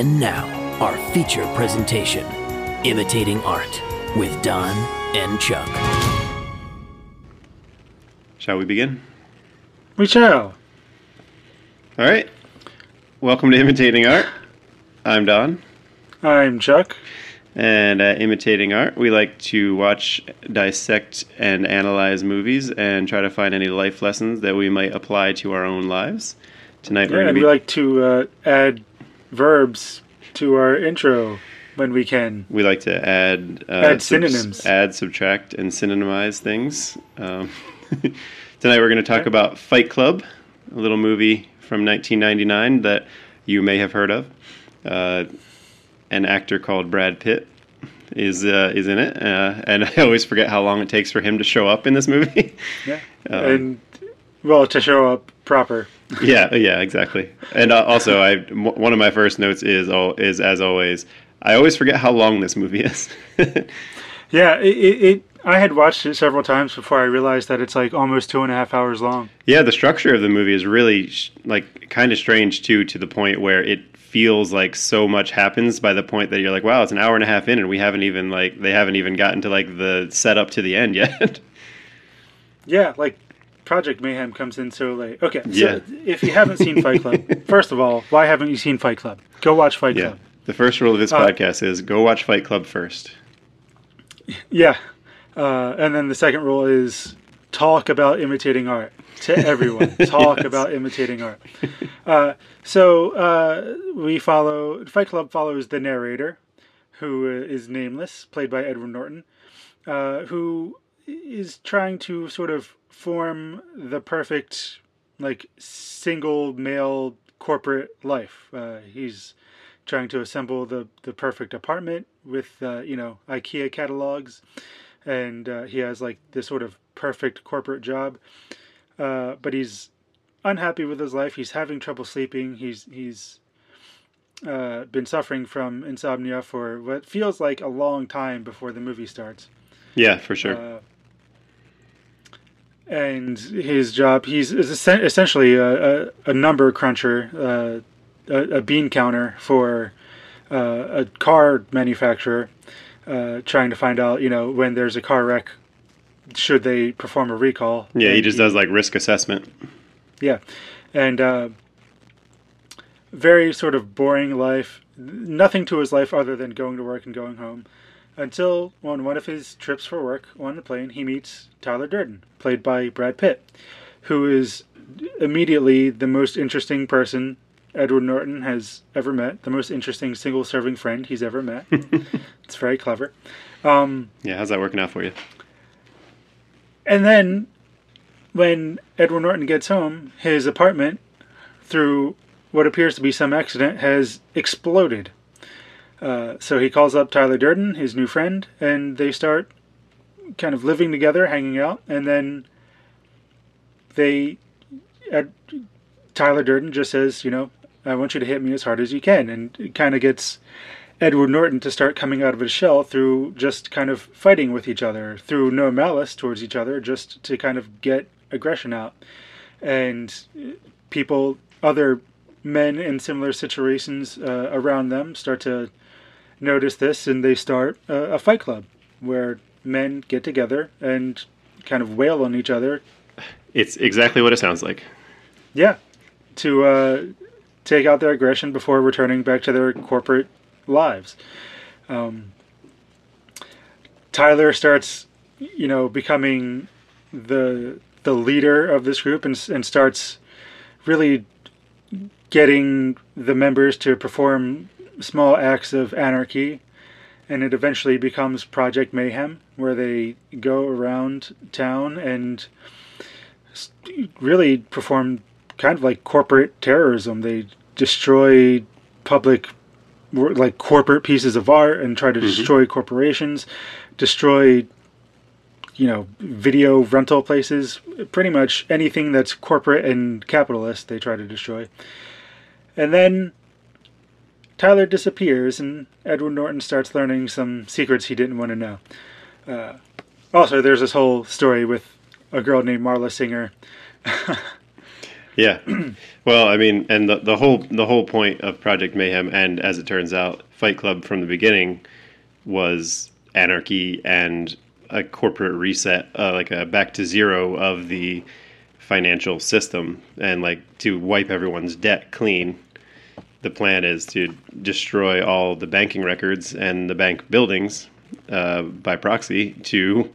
And now, our feature presentation Imitating Art with Don and Chuck. Shall we begin? We shall. All right. Welcome to Imitating Art. I'm Don. I'm Chuck. And at Imitating Art, we like to watch, dissect, and analyze movies and try to find any life lessons that we might apply to our own lives. Tonight, we're going and to we like to uh, add verbs to our intro when we can. we like to add uh, Add synonyms. add, subtract, and synonymize things. Um, tonight, we're going to talk about Fight Club, a little movie from 1999 that you may have heard of. Uh, an actor called Brad Pitt is uh, is in it, uh, and I always forget how long it takes for him to show up in this movie. Yeah. Um, and, well, to show up proper. Yeah, yeah, exactly. And uh, also, I m- one of my first notes is oh, is as always, I always forget how long this movie is. Yeah, it, it, it. I had watched it several times before I realized that it's like almost two and a half hours long. Yeah, the structure of the movie is really sh- like kind of strange too, to the point where it feels like so much happens by the point that you're like, wow, it's an hour and a half in, and we haven't even like they haven't even gotten to like the setup to the end yet. Yeah, like Project Mayhem comes in so late. Okay, so Yeah. if you haven't seen Fight Club, first of all, why haven't you seen Fight Club? Go watch Fight yeah. Club. The first rule of this Uh, podcast is go watch Fight Club first. Yeah, uh, and then the second rule is talk about imitating art to everyone. Talk Yes. about imitating art. Uh, so uh, we follow Fight Club follows the narrator, who uh, nameless, played by Edward Norton, uh, who is trying to sort of form the perfect, like single male corporate life. Uh, he's trying to assemble the, the perfect apartment with uh, you know IKEA catalogs, and uh, he has like this sort of perfect corporate job, uh, but he's unhappy with his life. He's having trouble sleeping. He's he's uh, been suffering from insomnia for what feels like a long time before the movie starts. Yeah, for sure. And his job, he's is essentially a, a, a number cruncher, uh, a, a bean counter for uh, a car manufacturer, uh, trying to find out, you know, when there's a car wreck, should they perform a recall? yeah, he just does like risk assessment. yeah, and uh, very sort of boring life. Nothing to his life other than going to work and going home. Until on one of his trips for work on the plane, he meets Tyler Durden, played by Brad Pitt, who is immediately the most interesting person Edward Norton has ever met, the most interesting single serving friend he's ever met. it's very clever. Um, Yeah, how's that working out for you? and then when Edward Norton gets home, his apartment, through what appears to be some accident, has exploded. Uh, so he calls up Tyler Durden, his new friend, and they start kind of living together, hanging out, and then they. Ed, Tyler Durden just says, you know, I want you to hit me as hard as you can, and it kind of gets Edward Norton to start coming out of his shell through just kind of fighting with each other, through no malice towards each other, just to kind of get aggression out. And people, other men in similar situations uh, around them, start to notice this and they start a, a fight club where men get together and kind of wail on each other. It's exactly what it sounds like. Yeah. To uh, take out their aggression before returning back to their corporate lives. Um, Tyler starts, you know, becoming the the leader of this group and, and starts really getting the members to perform small acts of anarchy and it eventually becomes project mayhem where they go around town and really perform kind of like corporate terrorism. They destroy public like corporate pieces of art and try to mm-hmm. destroy corporations destroy you know video rental places pretty much anything that's corporate and capitalist they try to destroy. And then Tyler disappears, and Edward Norton starts learning some secrets he didn't want to know. Uh, also, there's this whole story with a girl named Marla Singer. Yeah. Well, I mean, and the, the whole the whole point of Project Mayhem, and as it turns out, Fight Club from the beginning was anarchy and a corporate reset, uh, like a back to zero of the financial system, and like to wipe everyone's debt clean. The plan is to destroy all the banking records and the bank buildings uh, by proxy to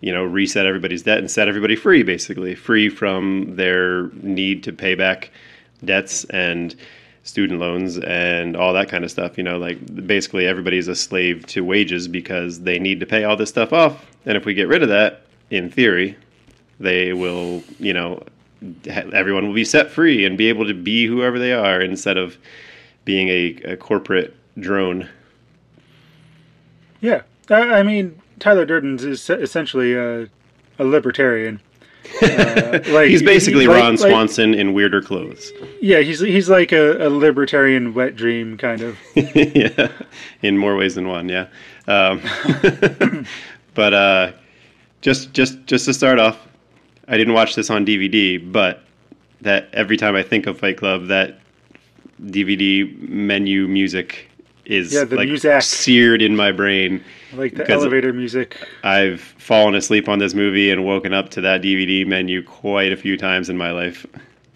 you know, reset everybody's debt and set everybody free, basically, free from their need to pay back debts and student loans and all that kind of stuff. You know, like basically everybody's a slave to wages because they need to pay all this stuff off. And if we get rid of that, in theory, they will, you know, everyone will be set free and be able to be whoever they are instead of being a, a corporate drone. Yeah. I mean, Tyler Durden's is essentially a, a libertarian. Uh, like he's basically he, Ron Swanson like, in weirder clothes. Yeah, he's he's like a, a libertarian wet dream kind of. yeah, in more ways than one. Yeah, um, but uh, just just just to start off, I didn't watch this on DVD, but that every time I think of Fight Club, that DVD menu music is yeah, like music. seared in my brain. Like the elevator music. I've fallen asleep on this movie and woken up to that DVD menu quite a few times in my life.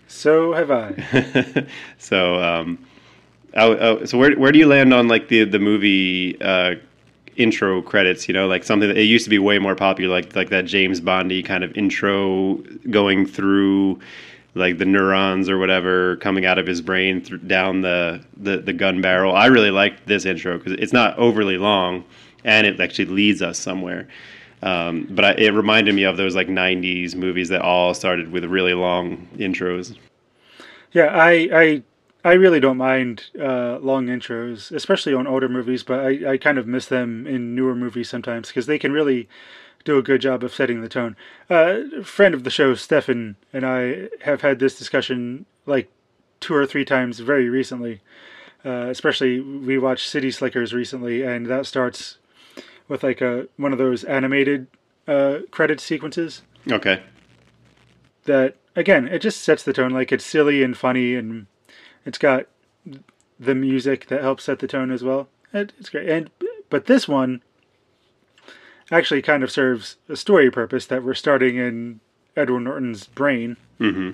So have I. so, um, oh, oh, so where where do you land on like the the movie uh, intro credits? You know, like something that it used to be way more popular, like like that James Bondy kind of intro going through like the neurons or whatever coming out of his brain th- down the, the, the gun barrel. I really liked this intro because it's not overly long and it actually leads us somewhere. Um, but I, it reminded me of those like '90s movies that all started with really long intros. Yeah, I I, I really don't mind uh, long intros, especially on older movies. But I, I kind of miss them in newer movies sometimes because they can really do a good job of setting the tone. Uh, friend of the show, Stefan, and I have had this discussion like two or three times very recently. Uh, especially, we watched City Slickers recently, and that starts with like a one of those animated uh, credit sequences. Okay. That again, it just sets the tone. Like it's silly and funny, and it's got the music that helps set the tone as well. It, it's great. And but this one actually kind of serves a story purpose that we're starting in Edward Norton's brain mm-hmm.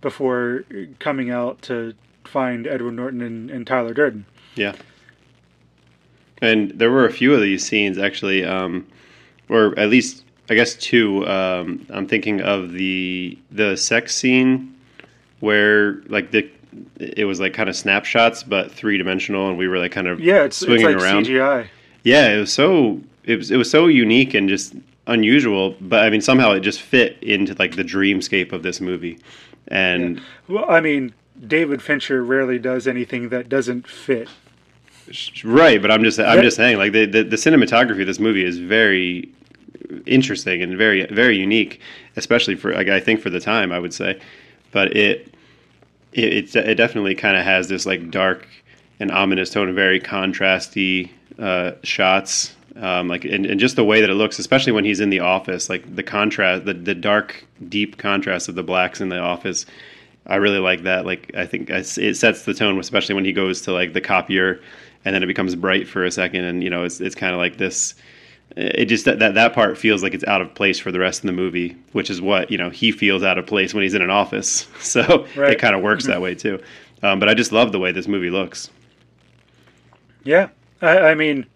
before coming out to find Edward Norton and, and, Tyler Durden. Yeah. And there were a few of these scenes actually, um, or at least I guess two. Um, I'm thinking of the the sex scene where like the it was like kind of snapshots but three dimensional, and we were like kind of yeah, it's, swinging it's like around. CGI. Yeah, it was so it was it was so unique and just unusual, but I mean somehow it just fit into like the dreamscape of this movie. And yeah. well, I mean, David Fincher rarely does anything that doesn't fit. Right, but I'm just I'm just saying like the, the, the cinematography of this movie is very interesting and very very unique, especially for like I think for the time I would say, but it it it, definitely kind of has this like dark and ominous tone, and very contrasty uh, shots um, like and, and, just the way that it looks, especially when he's in the office, like the contrast, the the dark, deep contrast of the blacks in the office. I really like that. Like I think it sets the tone, especially when he goes to like the copier, and then it becomes bright for a second, and you know it's it's kind of like this. It just that, that that part feels like it's out of place for the rest of the movie, which is what you know he feels out of place when he's in an office. So right. it kind of works that way too. Um, but I just love the way this movie looks. Yeah, I, I mean,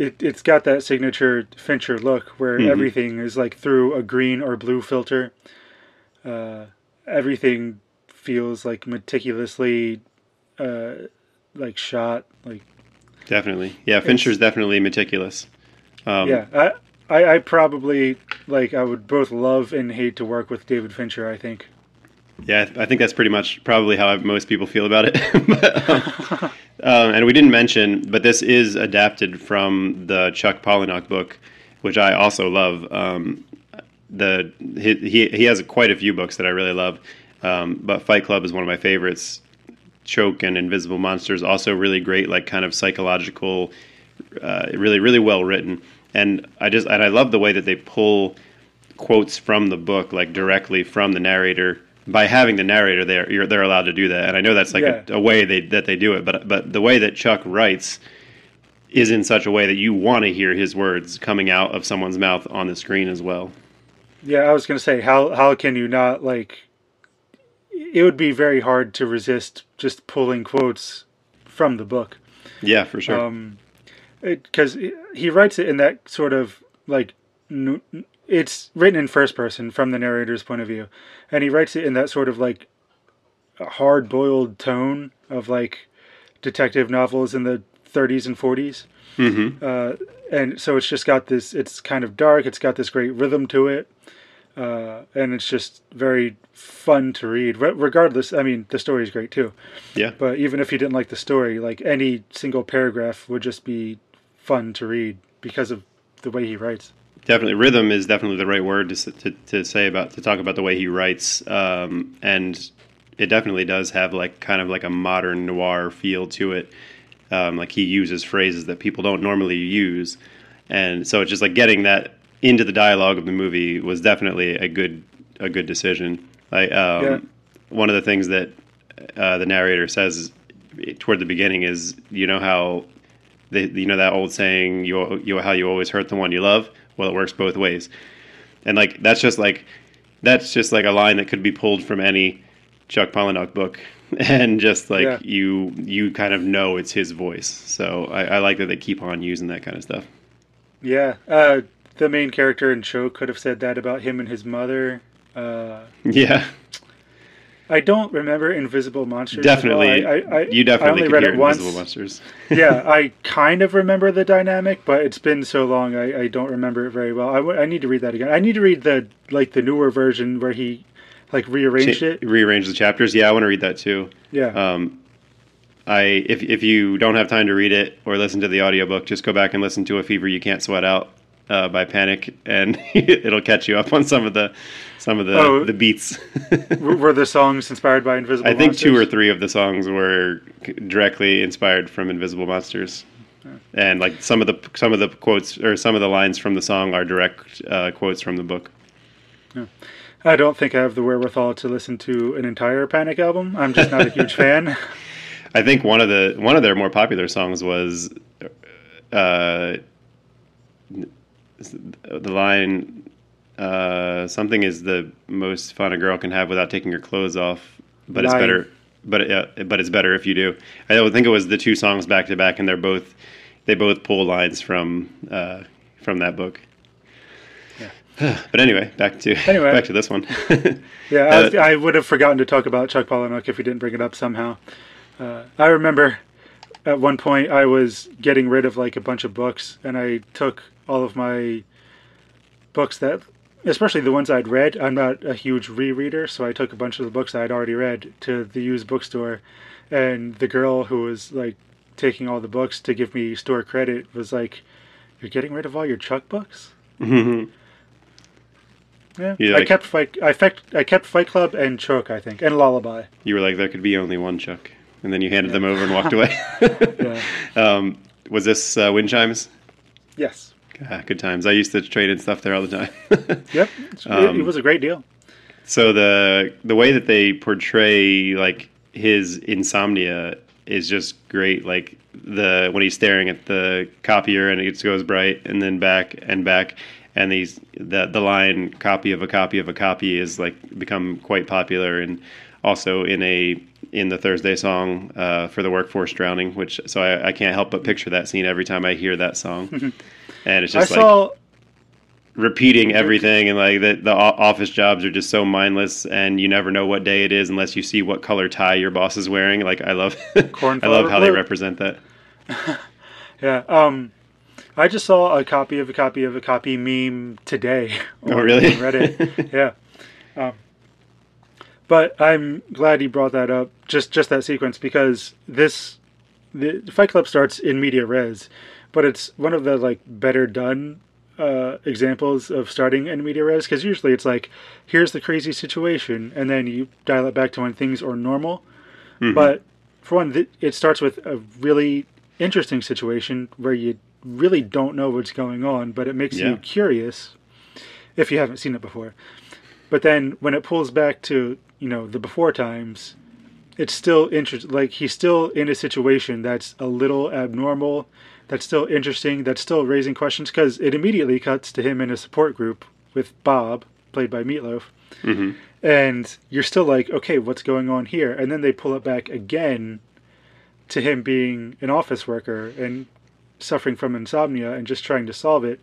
it, it's got that signature Fincher look where mm-hmm. everything is like through a green or blue filter. Uh, everything feels like meticulously uh, like shot like definitely yeah fincher's definitely meticulous um, yeah I, I, I probably like i would both love and hate to work with david fincher i think yeah i think that's pretty much probably how most people feel about it but, um, uh, and we didn't mention, but this is adapted from the Chuck Palahniuk book, which I also love. Um, the he, he, he has quite a few books that I really love, um, but Fight Club is one of my favorites. Choke and Invisible Monsters also really great, like kind of psychological, uh, really really well written. And I just and I love the way that they pull quotes from the book, like directly from the narrator by having the narrator there, you're, they're allowed to do that. And I know that's like Yeah. a, a way they that they do it, but but the way that Chuck writes is in such a way that you want to hear his words coming out of someone's mouth on the screen as well. Yeah, I was gonna say how how can you not like? It would be very hard to resist just pulling quotes from the book. Yeah, for sure. Um, because he writes it in that sort of like n- it's written in first person from the narrator's point of view, and he writes it in that sort of like hard boiled tone of like detective novels in the 30s and 40s. hmm Uh, and so it's just got this. It's kind of dark. It's got this great rhythm to it, uh, and it's just very fun to read. Re- regardless, I mean, the story is great too. Yeah. But even if you didn't like the story, like any single paragraph would just be fun to read because of the way he writes. Definitely, rhythm is definitely the right word to, to to say about to talk about the way he writes, um, and it definitely does have like kind of like a modern noir feel to it. Um, like he uses phrases that people don't normally use, and so it's just like getting that into the dialogue of the movie was definitely a good a good decision. Like um, Yeah. one of the things that uh, the narrator says toward the beginning is, you know how you know that old saying, you you how you always hurt the one you love. Well, it works both ways, and like that's just like that's just like a line that could be pulled from any Chuck Palahniuk book, and just like Yeah. you you kind of know it's his voice. So I, I like that they keep on using that kind of stuff. Yeah, uh, the main character in Choke could have said that about him and his mother. Uh, Yeah, I don't remember Invisible Monsters. definitely. I, I, I, you I definitely only read it once. Invisible Monsters. yeah, I kind of remember the dynamic, but it's been so long, I, I don't remember it very well. I, w- I need to read that again. I need to read the like the newer version where he like rearranged Cha- it. rearrange the chapters. Yeah, I want to read that too. Yeah, Um, I if if you don't have time to read it or listen to the audiobook, just go back and listen to A Fever You Can't Sweat Out uh, by Panic, and it'll catch you up on some of the some of the Oh. the beats. Were the songs inspired by Invisible? Monsters? I think two or three of the songs were directly inspired from Invisible Monsters. And like some of the some of the quotes or some of the lines from the song are direct uh, quotes from the book. I don't think I have the wherewithal to listen to an entire Panic album. I'm just not a huge fan. I think one of the one of their more popular songs was uh, the line uh, "Something is the most fun a girl can have without taking her clothes off, but it's better." But uh, but it's better if you do. I think it was the two songs back to back, and they're both they both pull lines from uh, from that book. but anyway, back to Anyway. back to this one. Yeah, I, Uh, was- I would have forgotten to talk about Chuck Palahniuk if we didn't bring it up somehow. Uh, I remember at one point I was getting rid of like a bunch of books, and I took all of my books that, especially the ones I'd read. I'm not a huge rereader, so I took a bunch of the books I'd already read to the used bookstore, and the girl who was like taking all the books to give me store credit was like, "You're getting rid of all your Chuck books." Yeah, You I like- kept Fight. I kept I kept Fight Club and Choke, I think, and Lullaby. you were like, there could be only one Chuck, and then you handed them over and walked away. Yeah. um, was this uh, wind chimes? Yes. Ah, good times. I used to trade in stuff there all the time. Yep. It, Um, it was a great deal. so the the way that they portray like his insomnia is just great. Like the when he's staring at the copier and it goes bright and then back and back and these the the line copy of a copy of a copy is like become quite popular and also in a in the Thursday song uh, for the workforce drowning, which so I, I can't help but picture that scene every time I hear that song, and it's I just like saw. repeating everything and like the, the office jobs are just so mindless and you never know what day it is unless you see what color tie your boss is wearing like i love i love how they represent that Yeah. Um, I just saw a copy of a copy of a copy meme today. Oh, on really? Reddit. yeah. Um, but I'm glad he brought that up. Just just that sequence because this the Fight Club starts in media res, but it's one of the like better done uh, examples of starting in media res because usually it's like here's the crazy situation and then you dial it back to when things are normal. But for one, th- it starts with a really interesting situation where you really don't know what's going on, but it makes Yeah. you curious if you haven't seen it before. But then when it pulls back to you know the before times, it's still interesting. Like he's still in a situation that's a little abnormal, that's still interesting, that's still raising questions because it immediately cuts to him in a support group with Bob, played by Meatloaf, hmm and you're still like, okay, what's going on here? And then they pull it back again to him being an office worker and suffering from insomnia and just trying to solve it.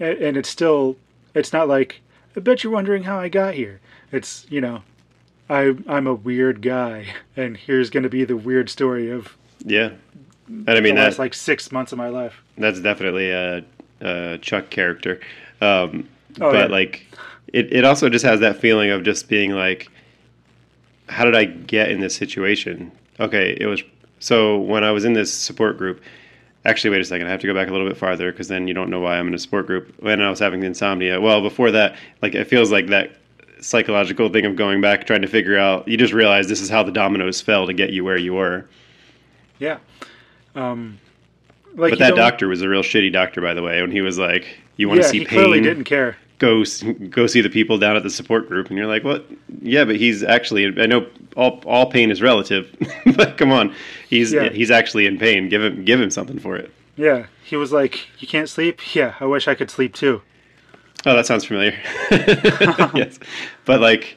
And, and it's still, it's not like, I bet you're wondering how I got here. It's, you know, I, I'm a weird guy, and here's going to be the weird story of Yeah. And I mean that's like six months of my life. that's definitely a, a Chuck character. Um, Oh, but yeah. like, it, it also just has that feeling of just being like, how did I get in this situation? Okay, it was so when I was in this support group. Actually, wait a second. I have to go back a little bit farther because then you don't know why I'm in a support group. When I was having the insomnia, well, before that, like it feels like that psychological thing of going back, trying to figure out. You just realize this is how the dominoes fell to get you where you were. Yeah. Um, like But that don't- doctor was a real shitty doctor, by the way. When he was like, "You want to yeah, see he clearly didn't care. Go go see the people down at the support group." And you're like, "What? Yeah, but he's actually. I know all all pain is relative, but come on, he's Yeah. he's actually in pain. Give him give him something for it." Yeah, he was like, "You can't sleep." Yeah, I wish I could sleep too. Oh, that sounds familiar. yes, but like,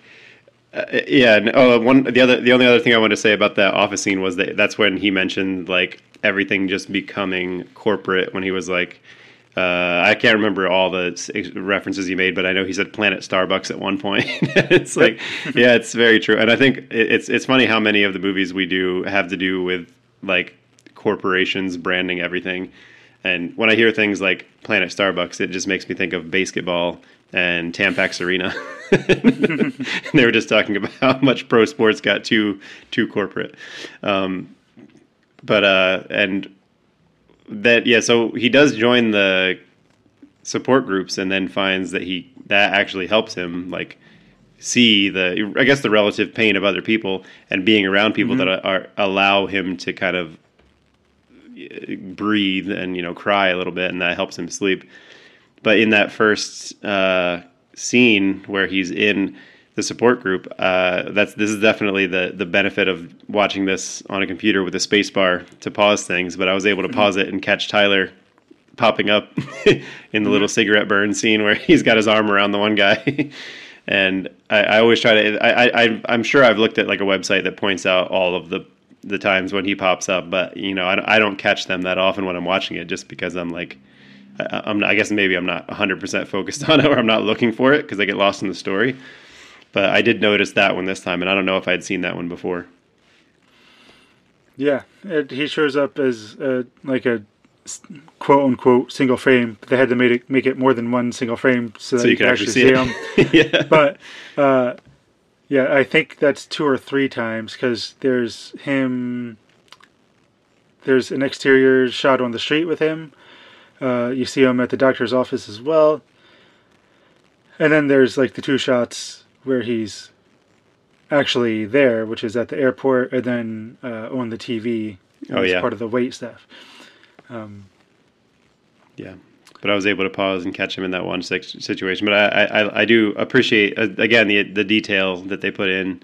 uh, yeah. and- Oh, one the other the only other thing I wanted to say about that office scene was that that's when he mentioned like everything just becoming corporate. When he was like, uh, I can't remember all the references he made, but I know he said Planet Starbucks at one point. it's like, yeah, it's very true. And I think it's it's funny how many of the movies we do have to do with like corporations branding everything. And when I hear things like Planet Starbucks, it just makes me think of basketball and Tampax Arena. they were just talking about how much pro sports got too too corporate. Um, but uh, and that yeah, so he does join the support groups and then finds that he that actually helps him like see the I guess the relative pain of other people and being around people that are, are allow him to kind of breathe and you know cry a little bit and that helps him sleep. But in that first uh, scene where he's in the support group uh, that's this is definitely the the benefit of watching this on a computer with a space bar to pause things but I was able to pause it and catch Tyler popping up in the little cigarette burn scene where he's got his arm around the one guy. and I, I always try to. I, I I'm sure I've looked at like a website that points out all of the the times when he pops up, but you know I, I don't catch them that often when I'm watching it, just because I'm like. I, I'm I guess maybe I'm not 100% focused on it or I'm not looking for it because I get lost in the story. But I did notice that one this time, and I don't know if I'd seen that one before. Yeah, it, he shows up as uh, like a quote unquote single frame. But they had to make it make it more than one single frame so that you can actually see him. yeah. But uh, yeah, I think that's two or three times because there's him. There's an exterior shot on the street with him. Uh, you see him at the doctor's office as well. And then there's like the two shots where he's actually there, which is at the airport, and then uh, on the TV. Oh, as yeah. part of the wait staff. Yeah, but I was able to pause and catch him in that one situation. But I, I, I do appreciate uh, again the the detail that they put in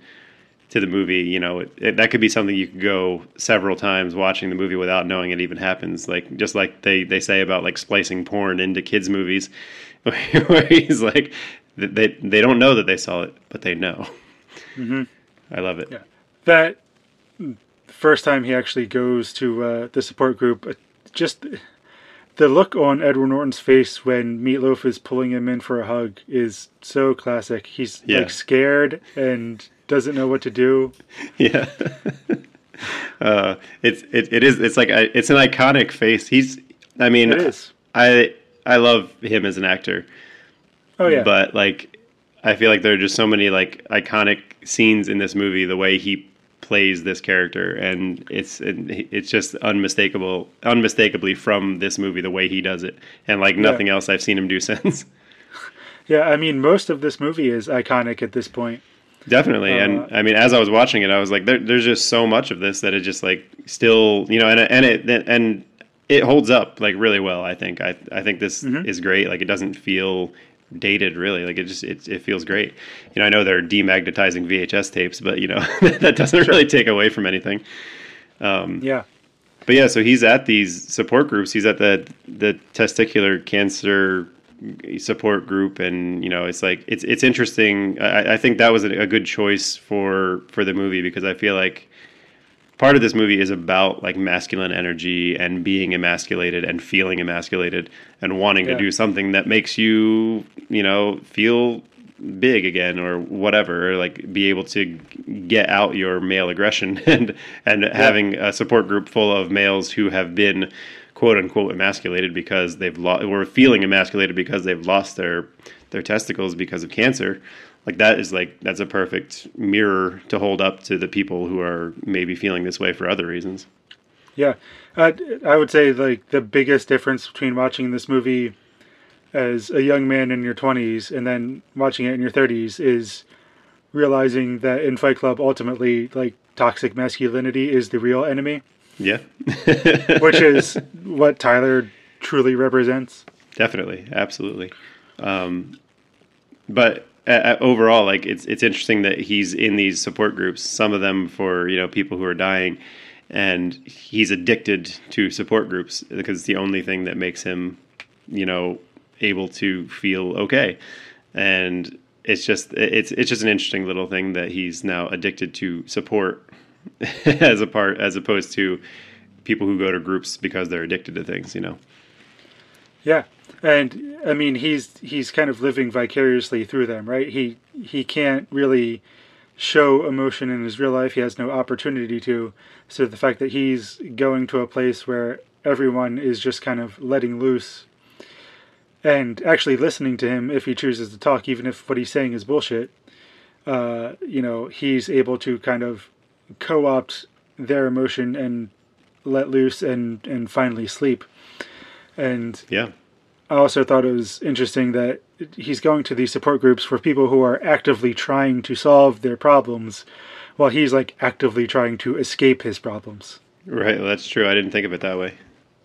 to the movie. You know, it, it, that could be something you could go several times watching the movie without knowing it even happens. Like just like they they say about like splicing porn into kids movies, where he's like they they don't know that they saw it, but they know. Mhm. I love it. Yeah. That first time he actually goes to uh, the support group, uh, just the look on Edward Norton's face when Meatloaf is pulling him in for a hug is so classic. He's Yeah. like scared and doesn't know what to do. Yeah. uh, it's it, it is it's like a, it's an iconic face. He's I mean It is. I I love him as an actor, Oh yeah. but like I feel like there are just so many like iconic scenes in this movie. The way he plays this character, and it's it, it's just unmistakable, unmistakably from this movie. The way he does it, and like nothing else I've seen him do since. yeah, I mean most of this movie is iconic at this point. Definitely, Uh, and I mean, as I was watching it, I was like, there, "There's just so much of this that it just like still, you know, and and it and it holds up like really well. I think I I think this Mhm. is great. Like it doesn't feel dated really. Like it just it, it feels great. You know i know they're demagnetizing vhs tapes but you know that doesn't really take away from anything. Um, Yeah. but yeah so he's at these support groups. He's at the the testicular cancer support group and you know it's like it's it's interesting. I, I think that was a, a good choice for for the movie because i feel like part of this movie is about like masculine energy and being emasculated and feeling emasculated and wanting Yeah. to do something that makes you you know feel big again or whatever or like be able to get out your male aggression and and having a support group full of males who have been quote unquote emasculated because they've lost or feeling emasculated because they've lost their their testicles because of cancer like that is like that's a perfect mirror to hold up to the people who are maybe feeling this way for other reasons. Yeah, uh, I would say like the biggest difference between watching this movie as a young man in your twenties and then watching it in your thirties is realizing that in Fight Club, ultimately, like toxic masculinity is the real enemy, yeah. Which is what Tyler truly represents. definitely. Absolutely. Um, but uh, uh, overall like it's it's interesting that he's in these support groups some of them for you know people who are dying and he's addicted to support groups because it's the only thing that makes him you know able to feel okay. And it's just it's it's just an interesting little thing that he's now addicted to support as a part as opposed to people who go to groups because they're addicted to things you know? Yeah, and I mean he's he's kind of living vicariously through them, right? He he can't really show emotion in his real life. He has no opportunity to. So the fact that he's going to a place where everyone is just kind of letting loose and actually listening to him if he chooses to talk, even if what he's saying is bullshit, uh, you know, he's able to kind of co-opt their emotion and let loose and and finally sleep. And yeah I also thought it was interesting that he's going to these support groups for people who are actively trying to solve their problems, while he's like actively trying to escape his problems. Right, well, that's true. I didn't think of it that way.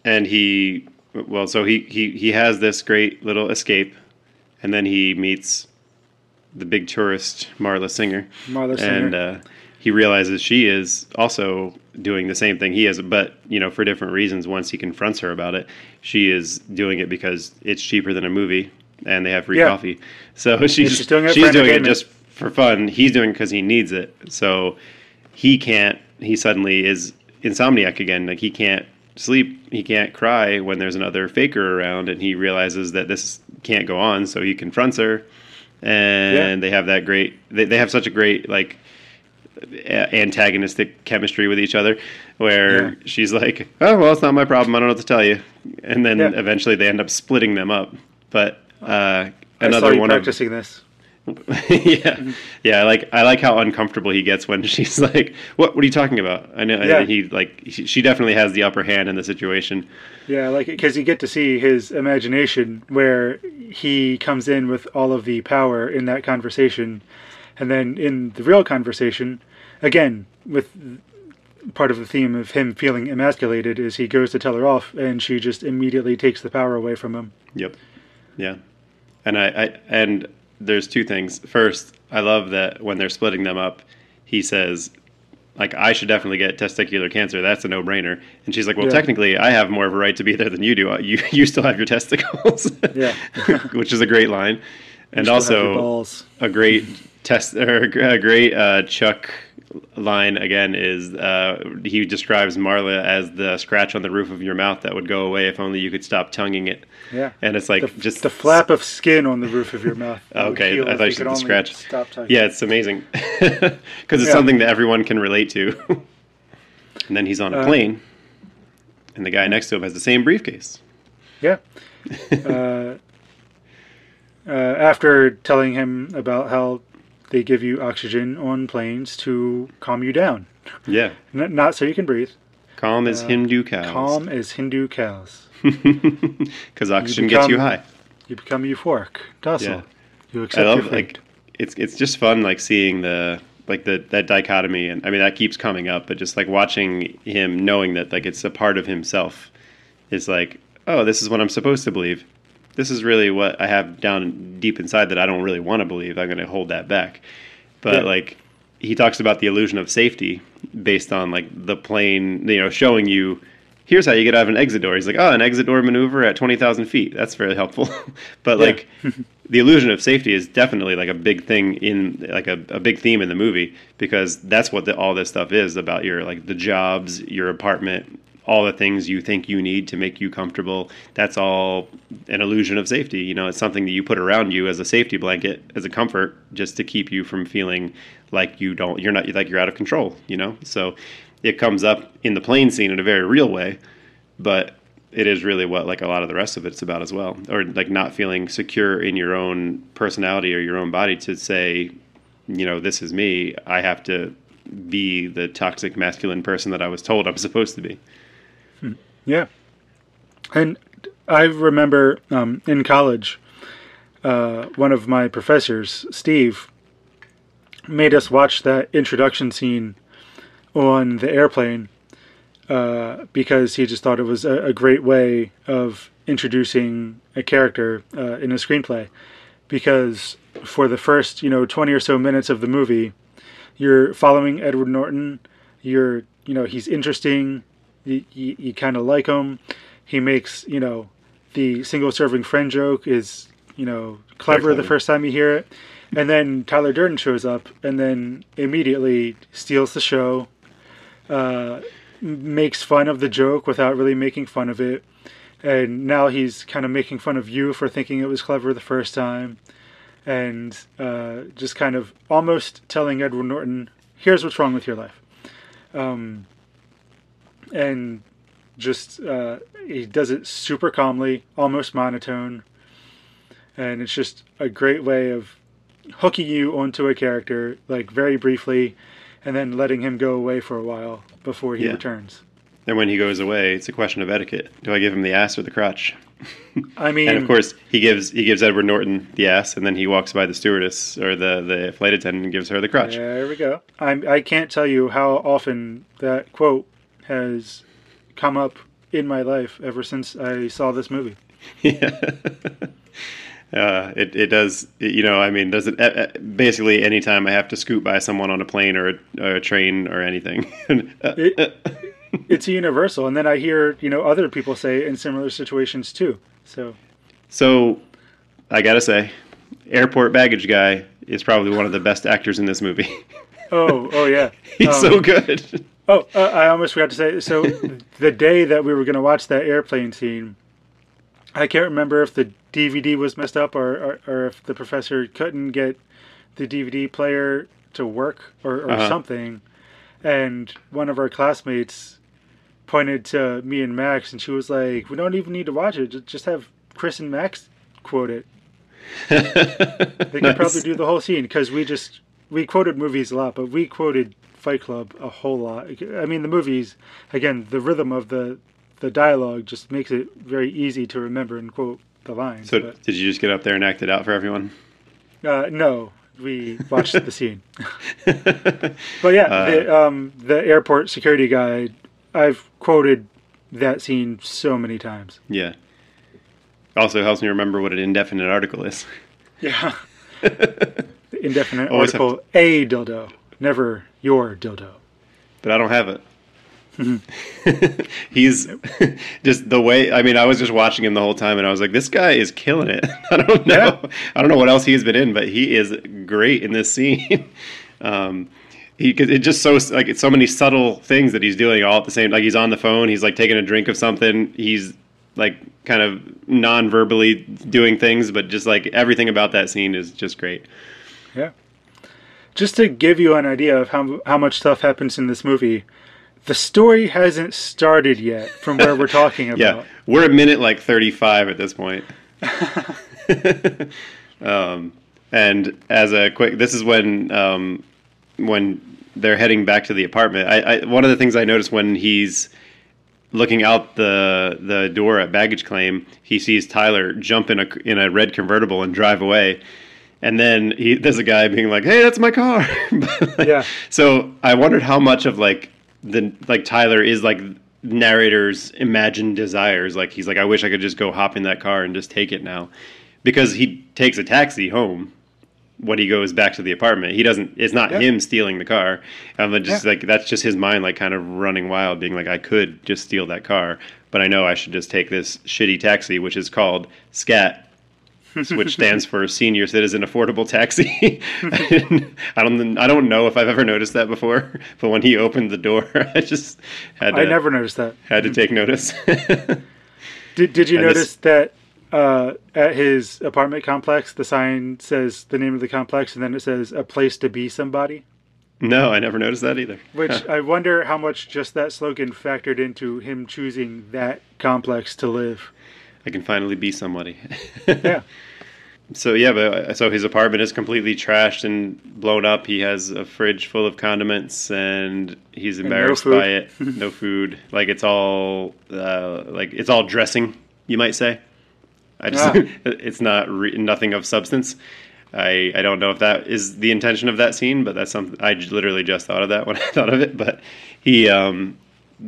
And he, well, so he he he has this great little escape, and then he meets the big tourist Marla Singer, Marla Singer. and uh, he realizes she is also doing the same thing he is, but you know for different reasons. Once he confronts her about it, she is doing it because it's cheaper than a movie, and they have free Yeah. coffee. So she's she's doing it she's doing it just for fun. He's doing it because he needs it. So he can't. He suddenly is insomniac again. Like he can't sleep. He can't cry when there's another faker around, and he realizes that this can't go on. So he confronts her, and they have that great. They, they have such a great like antagonistic chemistry with each other where Yeah. she's like oh well it's not my problem i don't know what to tell you and then Yeah. eventually they end up splitting them up but uh, another one of practicing this. yeah, yeah. I like I like how uncomfortable he gets when she's like, "What? What are you talking about?" I know Yeah. he like she, she definitely has the upper hand in the situation. Yeah, like because you get to see his imagination where he comes in with all of the power in that conversation, and then in the real conversation, again with part of the theme of him feeling emasculated is he goes to tell her off and she just immediately takes the power away from him. Yep. Yeah. And I, I and there's two things. First, I love that when they're splitting them up, he says, like, I should definitely get testicular cancer. That's a no brainer. And she's like, Well, Yeah. technically, I have more of a right to be there than you do. Uh, you you still have your testicles. Yeah. Which is a great line. And Still have your also a great test or a great uh, Chuck line again is uh, he describes Marla as the scratch on the roof of your mouth that would go away if only you could stop tonguing it. Yeah. And it's like The, just the flap of skin on the roof of your mouth. Okay, I thought you said the scratch. Stop talking. Yeah, it's amazing because it's Yeah. something that everyone can relate to. and then he's on a Uh, plane, and the guy next to him has the same briefcase. Yeah. uh, uh, after telling him about how they give you oxygen on planes to calm you down, Yeah, N- not so you can breathe. calm as Hindu cows. Uh, Calm as Hindu cows. because oxygen gets you high. You become euphoric, docile. Yeah. You I love your fate. like it's it's just fun like seeing the like the that dichotomy and I mean that keeps coming up but just like watching him knowing that like it's a part of himself is like oh this is what I'm supposed to believe this is really what I have down deep inside that I don't really want to believe. I'm going to hold that back. But Yeah. like he talks about the illusion of safety based on like the plane, you know, showing you here's how you get out of an exit door. He's like, oh, an exit door maneuver at 20,000 feet. That's very helpful. but Yeah. like the illusion of safety is definitely like a big thing in like a, a big theme in the movie because that's what the, all this stuff is about your like the jobs, your apartment, all the things you think you need to make you comfortable. That's all an illusion of safety. You know, it's something that you put around you as a safety blanket, as a comfort, just to keep you from feeling like you don't, you're not, like you're out of control. You know, so it comes up in the plane scene in a very real way, but it is really what like a lot of the rest of it's about as well or like not feeling secure in your own personality or your own body to say you know this is me i have to be the toxic masculine person that i was told i'm supposed to be Yeah. And I remember um, in college, uh, one of my professors, Steve, made us watch that introduction scene on the airplane uh, because he just thought it was a, a great way of introducing a character uh, in a screenplay. Because for the first, you know, 20 or so minutes of the movie, you're following Edward Norton. You're, you know, he's interesting. You, you, you kind of like him. He makes, you know, the single serving friend joke is, you know, clever, the first time you hear it. And then Tyler Durden shows up and then immediately steals the show, uh, makes fun of the joke without really making fun of it. And now he's kind of making fun of you for thinking it was clever the first time. And uh, just kind of almost telling Edward Norton, here's what's wrong with your life. Um, and just uh, he does it super calmly, almost monotone, and it's just a great way of hooking you onto a character like very briefly, and then letting him go away for a while before he Yeah. returns. and when he goes away it's a question of etiquette do i give him the ass or the crotch I mean, and of course he gives he gives edward norton the ass and then he walks by the stewardess or the the flight attendant and gives her the crotch there we go. I I can't tell you how often that quote has come up in my life ever since I saw this movie. Yeah. Uh, it, it does, you know, I mean, does it uh, uh, basically anytime I have to scoot by someone on a plane or a, or a train or anything. It- It's a universal, and then I hear you know other people say in similar situations too. So so I gotta say, airport baggage guy is probably one of the best actors in this movie. oh oh yeah. He's Um, so good. Oh, uh, I almost forgot to say. So, the day that we were going to watch that airplane scene, I can't remember if the DVD was messed up or, or, or if the professor couldn't get the DVD player to work or, or Uh-huh. something. And one of our classmates pointed to me and Max, and she was like, "We don't even need to watch it. Just have Chris and Max quote it. They could probably do the whole scene because we just we quoted movies a lot, but we quoted Fight Club a whole lot. I mean, the movies again, the rhythm of the the dialogue just makes it very easy to remember and quote the lines. So did you just get up there and act it out for everyone? uh, no, we watched the scene. But yeah, Uh, the um, the airport security guy, I've quoted that scene so many times. Yeah. Also helps me remember what an indefinite article is. Yeah. Indefinite Always article a dildo, never your dildo. but I don't have it. He's just the way. I mean, I was just watching him the whole time, and I was like, "This guy is killing it." I don't know. Yeah. I don't know what else he's been in, but he is great in this scene. um, he it just so like it's so many subtle things that he's doing all at the same. Like he's on the phone, he's like taking a drink of something. He's like kind of non-verbally doing things, but just like everything about that scene is just great. Yeah. Just to give you an idea of how how much stuff happens in this movie, the story hasn't started yet from where we're talking about. Yeah, we're a minute like 35 at this point. um, and as a quick, this is when um, when they're heading back to the apartment. I, I one of the things I noticed when he's looking out the the door at baggage claim, he sees Tyler jump in a in a red convertible and drive away. And then he, there's a guy being like, "Hey, that's my car." But, like, Yeah. So I wondered how much of like the like Tyler is like narrator's imagined desires. Like he's like, I wish I could just go hop in that car and just take it now, because he takes a taxi home when he goes back to the apartment. He doesn't. It's not Yeah. him stealing the car. Um, but just Yeah. like that's just his mind, like kind of running wild, being like, I could just steal that car, but I know I should just take this shitty taxi, which is called SCAT. Which stands for Senior Citizen Affordable Taxi. I don't, I don't know if I've ever noticed that before, but when he opened the door, I just had to, I never noticed that. had to take notice. Did Did you And this- notice that uh, at his apartment complex, the sign says the name of the complex, and then it says a place to be somebody? no, I never noticed that either. Which I wonder how much just that slogan factored into him choosing that complex to live. I can finally be somebody. Yeah. So yeah, but uh, so his apartment is completely trashed and blown up. He has a fridge full of condiments, and he's no embarrassed food. by it. no food. Like it's all uh, like it's all dressing. You might say. I just Ah. it's not re- nothing of substance. I I don't know if that is the intention of that scene, but that's something I j- literally just thought of that when I thought of it. But he um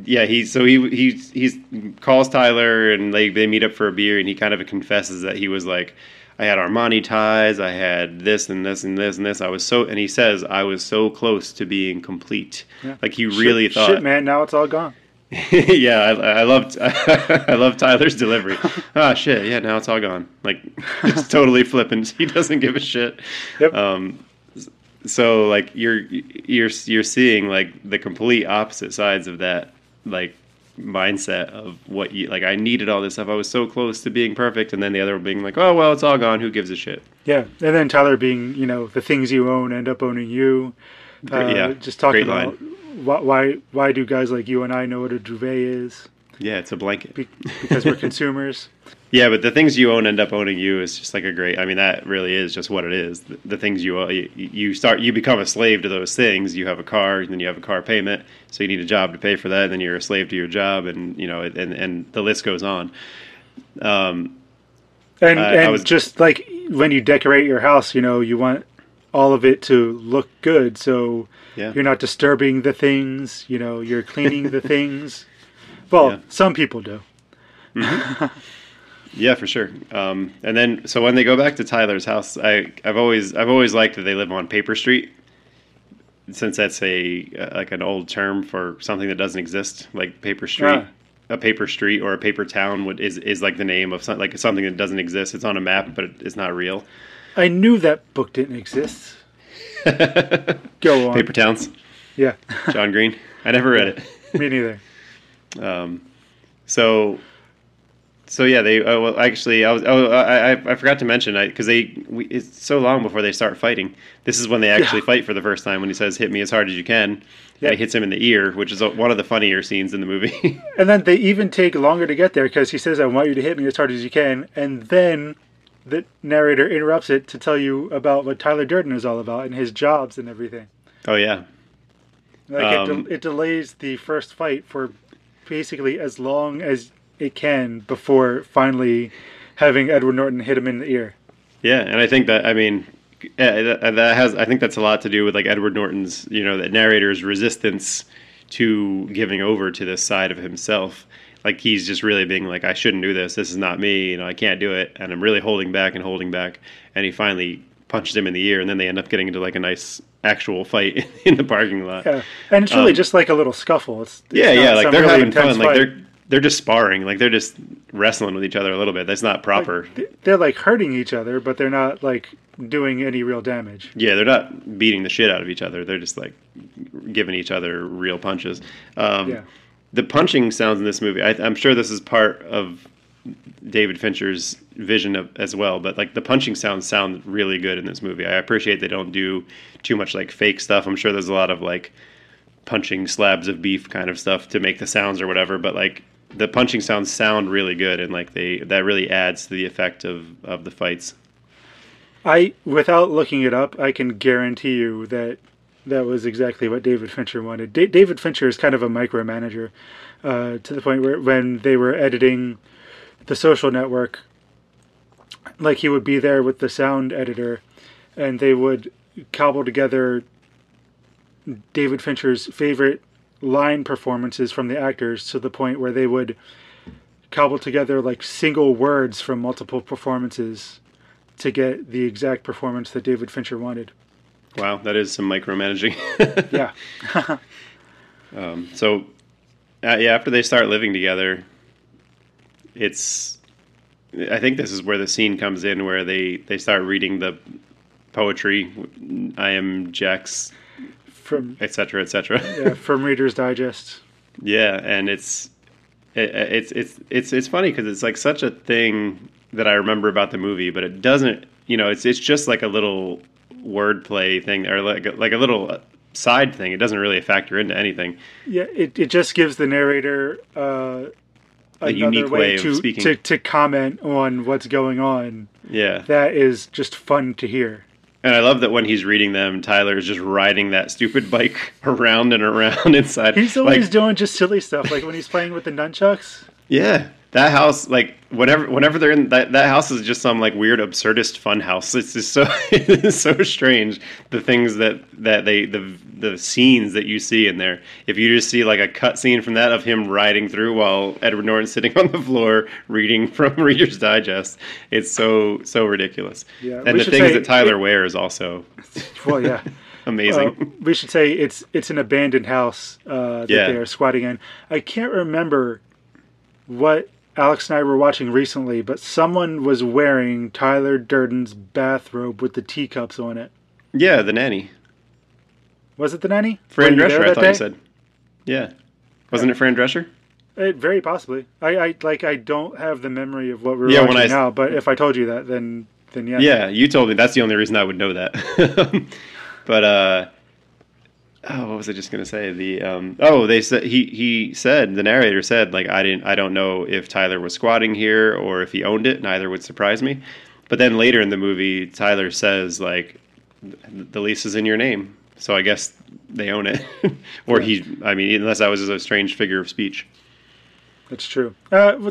yeah he so he he's he's calls Tyler and they they meet up for a beer and he kind of confesses that he was like I had Armani ties, I had this and this and this and this. I was so and he says I was so close to being complete. Yeah. Like he really shit, thought Shit, man, now it's all gone. yeah, I, I loved I love Tyler's delivery. Ah, shit. Yeah, now it's all gone. Like it's totally flippant. He doesn't give a shit. Yep. Um, so like you're you're you're seeing like the complete opposite sides of that like mindset of what you like. I needed all this stuff. I was so close to being perfect, and then the other being like, oh well, it's all gone. Who gives a shit? Yeah, and then Tyler being, you know, the things you own end up owning you. Uh, yeah, just talking about why, why why do guys like you and I know what a duvet is? Yeah, it's a blanket. Be- because we're consumers. Yeah, but the things you own end up owning you is just like a great. I mean, that really is just what it is. The, the things you own, you, you start, you become a slave to those things. You have a car, and then you have a car payment, so you need a job to pay for that. And then you're a slave to your job, and you know, and and the list goes on. Um, And I- I and was- just like when you decorate your house, you know, you want all of it to look good, so yeah, you're not disturbing the things. You know, you're cleaning the things. Well, Yeah. some people do. yeah, for sure. Um, and then, so when they go back to Tyler's house, I I've always I've always liked that they live on Paper Street. Since that's a uh, like an old term for something that doesn't exist, like paper street, Ah. a paper street or a paper town would is, is like the name of some, like something that doesn't exist. It's on a map, but it's not real. I knew that book didn't exist. Go on. Paper Towns, Yeah, John Green. I never read it. me neither. Um, so, so yeah, they. Oh, well, actually, I was. Oh, I, I, I forgot to mention because they. We, it's so long before they start fighting. This is when they actually Yeah. fight for the first time. When he says, "Hit me as hard as you can," Yeah. hits him in the ear, which is one of the funnier scenes in the movie. And then they even take longer to get there because he says, "I want you to hit me as hard as you can," and then the narrator interrupts it to tell you about what Tyler Durden is all about and his jobs and everything. oh yeah, Like Um, it, de- it delays the first fight for basically as long as it can before finally having Edward Norton hit him in the ear. yeah, and I think that I mean. That, that has. I think that's a lot to do with like Edward Norton's, you know, the narrator's resistance to giving over to this side of himself. Like he's just really being like, I shouldn't do this. This is not me. You know, I can't do it. And I'm really holding back and holding back. And he finally punches him in the ear, and then they end up getting into like a nice actual fight in the parking lot. Yeah, and it's really Um, just like a little scuffle. It's, it's yeah, yeah. Like they're really having fun. Like they're they're just sparring. Like they're just wrestling with each other a little bit. That's not proper. They- they're like hurting each other, but they're not like doing any real damage. Yeah, they're not beating the shit out of each other. They're just like giving each other real punches. Um, Yeah. The punching sounds in this movie. I, I'm sure this is part of David Fincher's vision of, as well. But like the punching sounds sound really good in this movie. I appreciate they don't do too much like fake stuff. I'm sure there's a lot of like punching slabs of beef kind of stuff to make the sounds or whatever. But like the punching sounds sound really good, and like they that really adds to the effect of of the fights. I, without looking it up, I can guarantee you that that was exactly what David Fincher wanted. Da- David Fincher is kind of a micromanager, uh, to the point where when they were editing The Social Network, like he would be there with the sound editor, and they would cobble together David Fincher's favorite line performances from the actors to the point where they would cobble together like single words from multiple performances to get the exact performance that David Fincher wanted. Wow, that is some micromanaging. Yeah. um, so, uh, yeah, after they start living together, it's. I think this is where the scene comes in, where they they start reading the poetry. I am Jack's, From etc., etc. yeah, from Reader's Digest. Yeah, and it's it, it's it's it's it's funny because it's like such a thing that I remember about the movie, but it doesn't. You know, it's it's just like a little wordplay thing, or like a, like a little side thing. It doesn't really factor into anything. Yeah, it, it just gives the narrator uh, A unique way of to, speaking. to to comment on what's going on. Yeah, That is just fun to hear. And I love that when he's reading them, Tyler is just riding that stupid bike around and around inside. He's always like, doing just silly stuff, like when he's playing with the nunchucks. Yeah, that house, like whenever whenever they're in that that house is just some like weird absurdist fun house. It's just so it's so strange the things that that they the the scenes that you see in there. If you just see like a cut scene from that of him riding through while Edward Norton's sitting on the floor reading from Reader's Digest, it's so so ridiculous. Yeah, and the things that Tyler it- wears also Well, yeah. amazing. Uh, we should say it's it's an abandoned house uh, that Yeah. they are squatting in. I can't remember what Alex and I were watching recently, but someone was wearing Tyler Durden's bathrobe with the teacups on it. yeah, the nanny, Was it the nanny? Fran Drescher. I thought day? you said. Yeah, wasn't it Fran Drescher? Uh, very possibly. I, I like. I don't have the memory of what we're Yeah, watching I- now. But if I told you that, then then yeah. Yeah, you told me that's the only reason I would know that. but uh oh, what was I just gonna say? The um oh they said he he said the narrator said like I didn't I don't know if Tyler was squatting here or if he owned it. Neither would surprise me. But then later in the movie, Tyler says like the lease is in your name, so I guess they own it. or he, I mean, unless that was a strange figure of speech. That's true. Uh,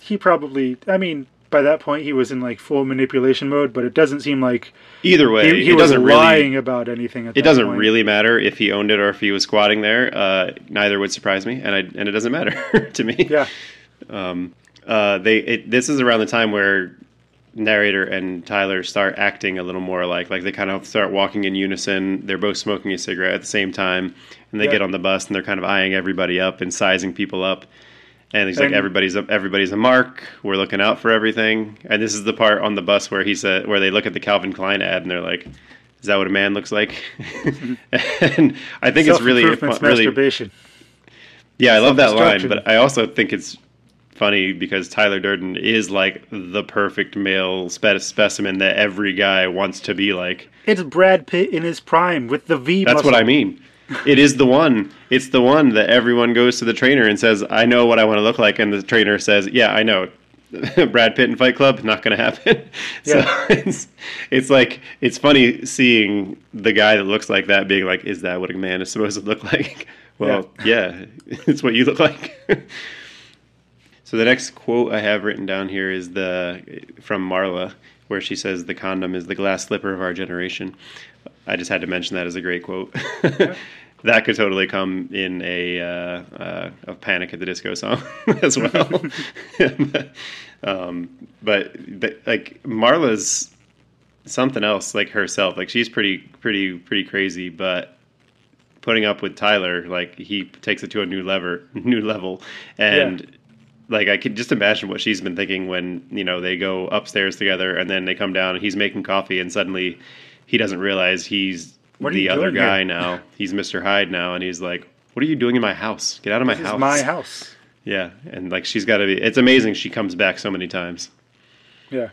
he probably. I mean, by that point, he was in like full manipulation mode. But it doesn't seem like Either way, he, he it was doesn't really lying about anything. At It doesn't point. really matter if he owned it or if he was squatting there. Uh, neither would surprise me, and I and it doesn't matter to me. Yeah. Um, uh, they it, this is around the time where narrator and Tyler start acting a little more like like they kind of start walking in unison. They're both smoking a cigarette at the same time, and they Yeah. get on the bus and they're kind of eyeing everybody up and sizing people up. And he's like, everybody's a, everybody's a mark. We're looking out for everything. And this is the part on the bus where he said, where they look at the Calvin Klein ad and they're like, "Is that what a man looks like?" and I think it's really, really, masturbation. yeah, I love that line, but I also think it's funny because Tyler Durden is like the perfect male spe- specimen that every guy wants to be like. It's Brad Pitt in his prime with the V. That's muscle. what I mean. It is the one. It's the one that everyone goes to the trainer and says, "I know what I want to look like," and the trainer says, "Yeah, I know." Brad Pitt in Fight Club, not going to happen. So Yeah. it's it's like it's funny seeing the guy that looks like that being like, "Is that what a man is supposed to look like?" Well, yeah, it's what you look like. so the next quote I have written down here is the from Marla, where she says, "The condom is the glass slipper of our generation." I just had to mention that as a great quote. that could totally come in a uh, uh, a Panic at the Disco song as well. um, but the, like Marla's something else like herself. Like she's pretty pretty pretty crazy, but putting up with Tyler, like he takes it to a new lever, new level, and like I could just imagine what she's been thinking when you know they go upstairs together and then they come down and he's making coffee and suddenly he doesn't realize he's the other guy here? now. He's Mr. Hyde now, and he's like, "What are you doing in my house? Get out of my This house!" my house. Yeah, and like she's got to be. It's amazing she comes back so many times. Yeah.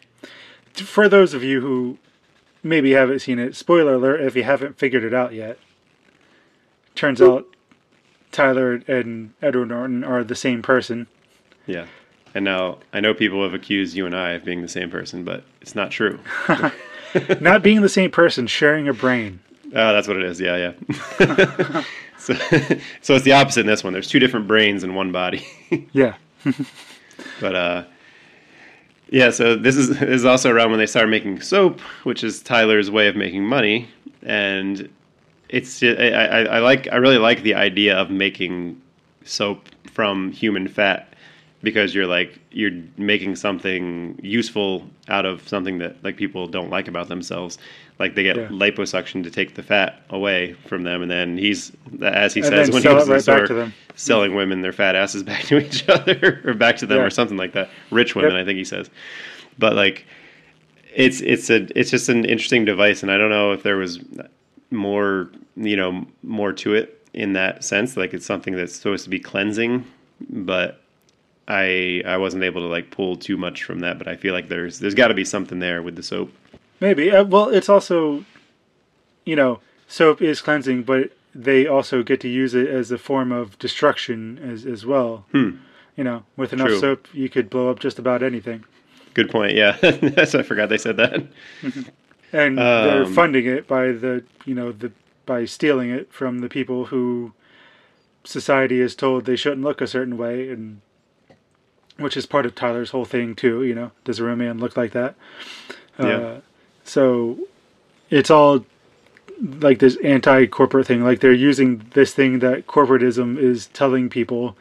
For those of you who maybe haven't seen it, spoiler alert if you haven't figured it out yet. Turns out Tyler and Edward Norton are the same person. Yeah, and now I know people have accused you and I of being the same person, but it's not true. Not being the same person, sharing a brain. Oh, that's what it is. Yeah, yeah. so, so it's the opposite in this one. There's two different brains in one body. Yeah. But uh, yeah, so this is this is also around when they started making soap, which is Tyler's way of making money, and it's I, I, I like I really like the idea of making soap from human fat because you're like you're making something useful out of something that like people don't like about themselves like they get Yeah. liposuction to take the fat away from them and then he's as he And says when he was in the right back store selling women their fat asses back to each other or back to them Yeah. or something like that rich women Yep. i think he says but like it's it's a it's just an interesting device and i don't know if there was more you know more to it in that sense like it's something that's supposed to be cleansing but i i wasn't able to like pull too much from that but i feel like there's there's got to be something there with the soap Maybe. Uh, well, it's also, you know, soap is cleansing, but they also get to use it as a form of destruction as as well. Hmm. You know, with enough. True. soap, you could blow up just about anything. good point yeah That's- i forgot they said that and they're Um, funding it by the you know the by stealing it from the people who society is told they shouldn't look a certain way and which is part of Tyler's whole thing too you know does a real man look like that Yeah. uh, so it's all like this anti-corporate thing like they're using this thing that corporatism is telling people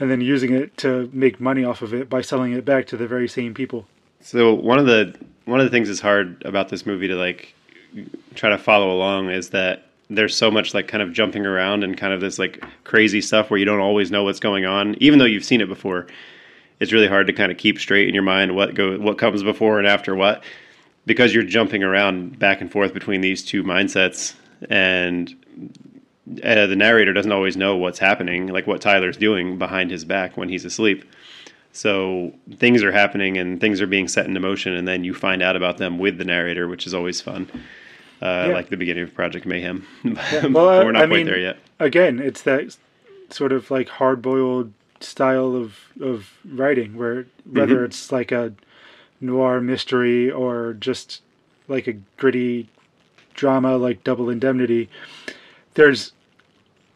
and then using it to make money off of it by selling it back to the very same people So one of the one of the things that's hard about this movie to like try to follow along is that there's so much like kind of jumping around and kind of this like crazy stuff where you don't always know what's going on, even though you've seen it before. It's really hard to kind of keep straight in your mind what go what comes before and after what, because you're jumping around back and forth between these two mindsets, and uh, the narrator doesn't always know what's happening, like what Tyler's doing behind his back when he's asleep. So things are happening and things are being set into motion, and then you find out about them with the narrator, which is always fun. Uh, Yeah. Like the beginning of Project Mayhem. Well, uh, We're not I quite mean, there yet. again, it's that sort of like hard boiled style of of writing where whether it's like a noir mystery or just like a gritty drama like Double Indemnity, there's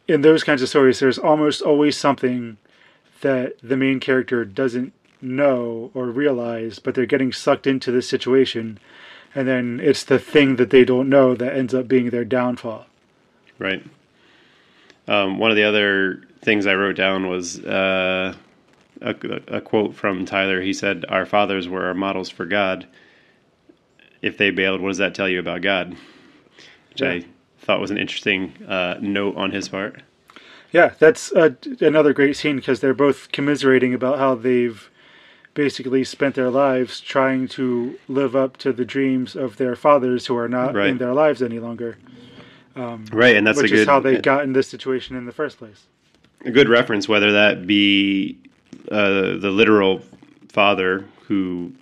in those kinds of stories there's almost always something that the main character doesn't know or realize, but they're getting sucked into this situation, and then it's the thing that they don't know that ends up being their downfall. Right. Um, one of the other things I wrote down was uh, a, a quote from Tyler. He said, Our fathers were our models for God. If they bailed, what does that tell you about God? Which Yeah. I thought was an interesting uh, note on his part. Yeah, that's uh, another great scene because they're both commiserating about how they've basically spent their lives trying to live up to the dreams of their fathers who are not Right. in their lives any longer, Right, and that's which a good is how they got in this situation in the first place. A good reference, whether that be uh, the literal father who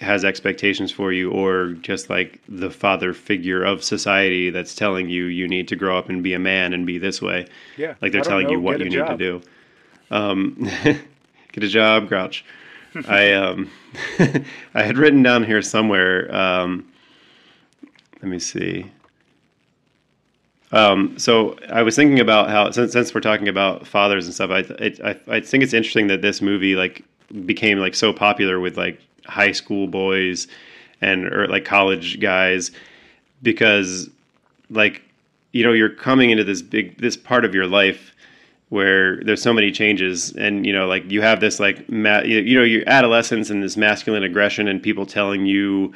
has expectations for you, or just like the father figure of society that's telling you you need to grow up and be a man and be this way. Yeah, Like they're telling you what you need to do. Um, get a job, Grouch. I um, I had written down here somewhere. Um, let me see. Um, so I was thinking about how since since we're talking about fathers and stuff, I it, I I think it's interesting that this movie like became like so popular with like high school boys and or like college guys because like you know you're coming into this big this part of your life where there's so many changes and you know like you have this like ma- you know your adolescence and this masculine aggression and people telling you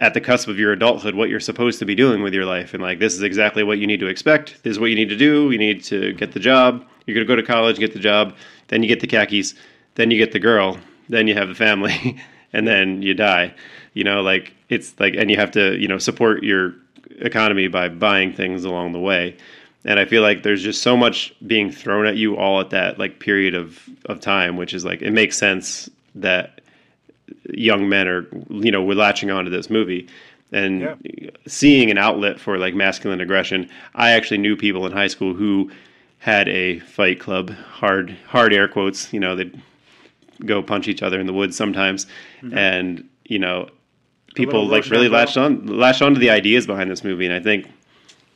at the cusp of your adulthood what you're supposed to be doing with your life. And like this is exactly what you need to expect. This is what you need to do. You need to get the job. You're going to go to college get the job. Then you get the khakis. Then you get the girl. Then you have the family. And then you die. You know like it's like and you have to you know support your economy by buying things along the way. And i feel like there's just so much being thrown at you all at that like period of of time which is like it makes sense that young men are you know we're latching onto this movie. And Yeah. seeing an outlet for like masculine aggression i actually knew people in high school who had a fight club hard hard air quotes you know they'd go punch each other in the woods sometimes. And you know people like really latched on latched onto the ideas behind this movie. And i think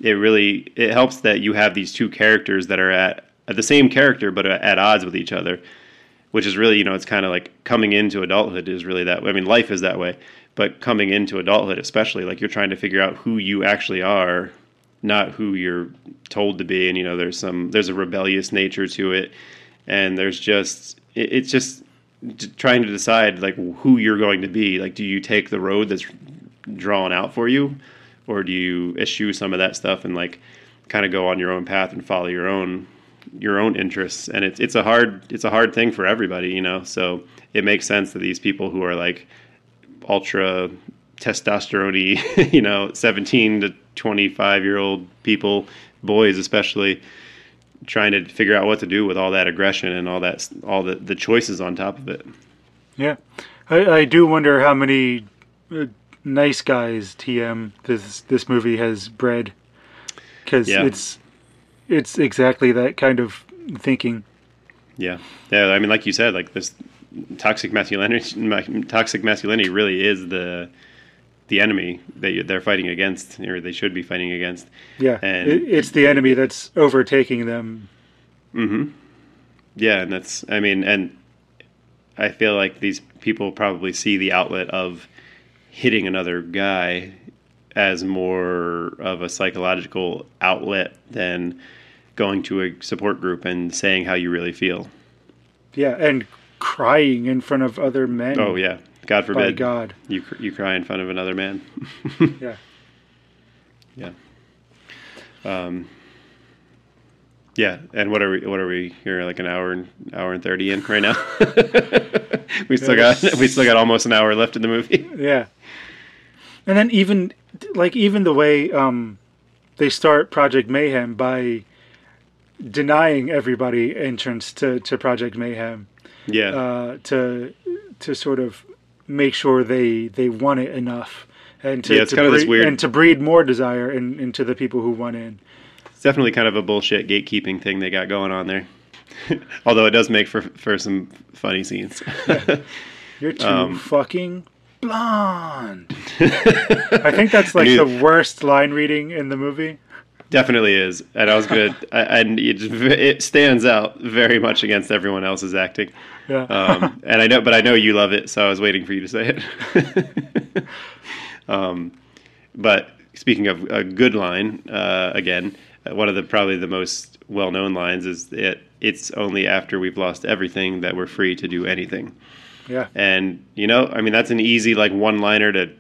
it really it helps that you have these two characters that are at, at the same character but at odds with each other which is really you know it's kind of like coming into adulthood is really that way. i mean life is that way but coming into adulthood especially like you're trying to figure out who you actually are not who you're told to be and you know there's some there's a rebellious nature to it and there's just it, it's just trying to decide like who you're going to be like do you take the road that's drawn out for you or do you eschew some of that stuff and like kind of go on your own path and follow your own your own interests and it's it's a hard it's a hard thing for everybody you know? So it makes sense that these people who are like ultra testosterone you know 17 to 25 year old people boys especially trying to figure out what to do with all that aggression and all that all the, the choices on top of it. Yeah, I, I do wonder how many uh, nice guys TM this this movie has bred, because Yeah. it's it's exactly that kind of thinking. Yeah, yeah. I mean, like you said, like this toxic masculinity, ma- toxic masculinity really is the the enemy that you- they're fighting against, or they should be fighting against. Yeah, And- it, it's the enemy that's overtaking them. Hmm. Yeah, and that's. I mean, and I feel like these people probably see the outlet of hitting another guy as more of a psychological outlet than going to a support group and saying how you really feel. Yeah, and crying in front of other men. Oh yeah, God by forbid God. you cr- you cry in front of another man. Yeah, Yeah. Um, yeah, and what are we? What are we here? Like an hour and hour and thirty in right now. we still got we still got almost an hour left in the movie. yeah. And then even like even the way um, they start Project Mayhem by denying everybody entrance to, to Project Mayhem. Yeah, uh, to to sort of make sure they they want it enough and to, Yeah, it's to kind of this breed, weird- and to breed more desire in, into the people who want in. it's definitely kind of a bullshit gatekeeping thing they got going on there. Although it does make for for some funny scenes. You're too Um, fucking blonde. I think that's like the worst line reading in the movie. Definitely is, and I was good. And it, it stands out very much against everyone else's acting. Yeah. um, and I know, but I know you love it, so I was waiting for you to say it. um, but speaking of a good line, uh, again, uh, one of the probably the most well-known lines is it. It's only after we've lost everything that we're free to do anything. Yeah. And you know, I mean, that's an easy like one-liner to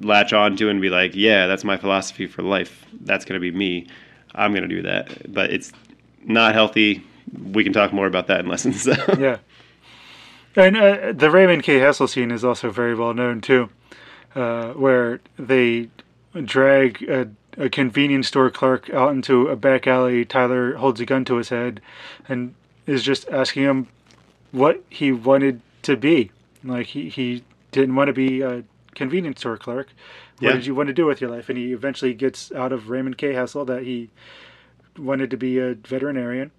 latch on to and be like, yeah, that's my philosophy for life. That's going to be me. I'm going to do that. But it's not healthy. We can talk more about that in lessons. Yeah. And uh, the Raymond K. Hessel scene is also very well known too, uh, where they drag a, a convenience store clerk out into a back alley. Tyler holds a gun to his head and is just asking him what he wanted to be. Like he, he didn't want to be a convenience store clerk. What Yeah. did you want to do with your life? And he eventually gets out of Raymond K. Hessel that he wanted to be a veterinarian,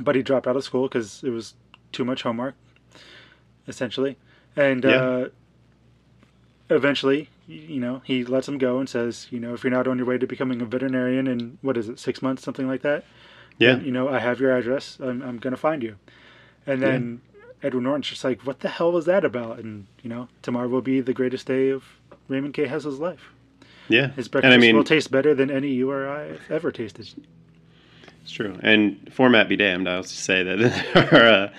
but he dropped out of school because it was too much homework, essentially. And Yeah. uh, eventually, you know, he lets him go and says, you know, if you're not on your way to becoming a veterinarian in what is it, six months, something like that, yeah. you know, I have your address. I'm, I'm going to find you. And then Edward Norton's just like, what the hell was that about? And, you know, tomorrow will be the greatest day of Raymond K. Hessel's life. Yeah. His and breakfast I mean, will taste better than any you or I have ever tasted. it's true. And format be damned. I'll just say that our, uh,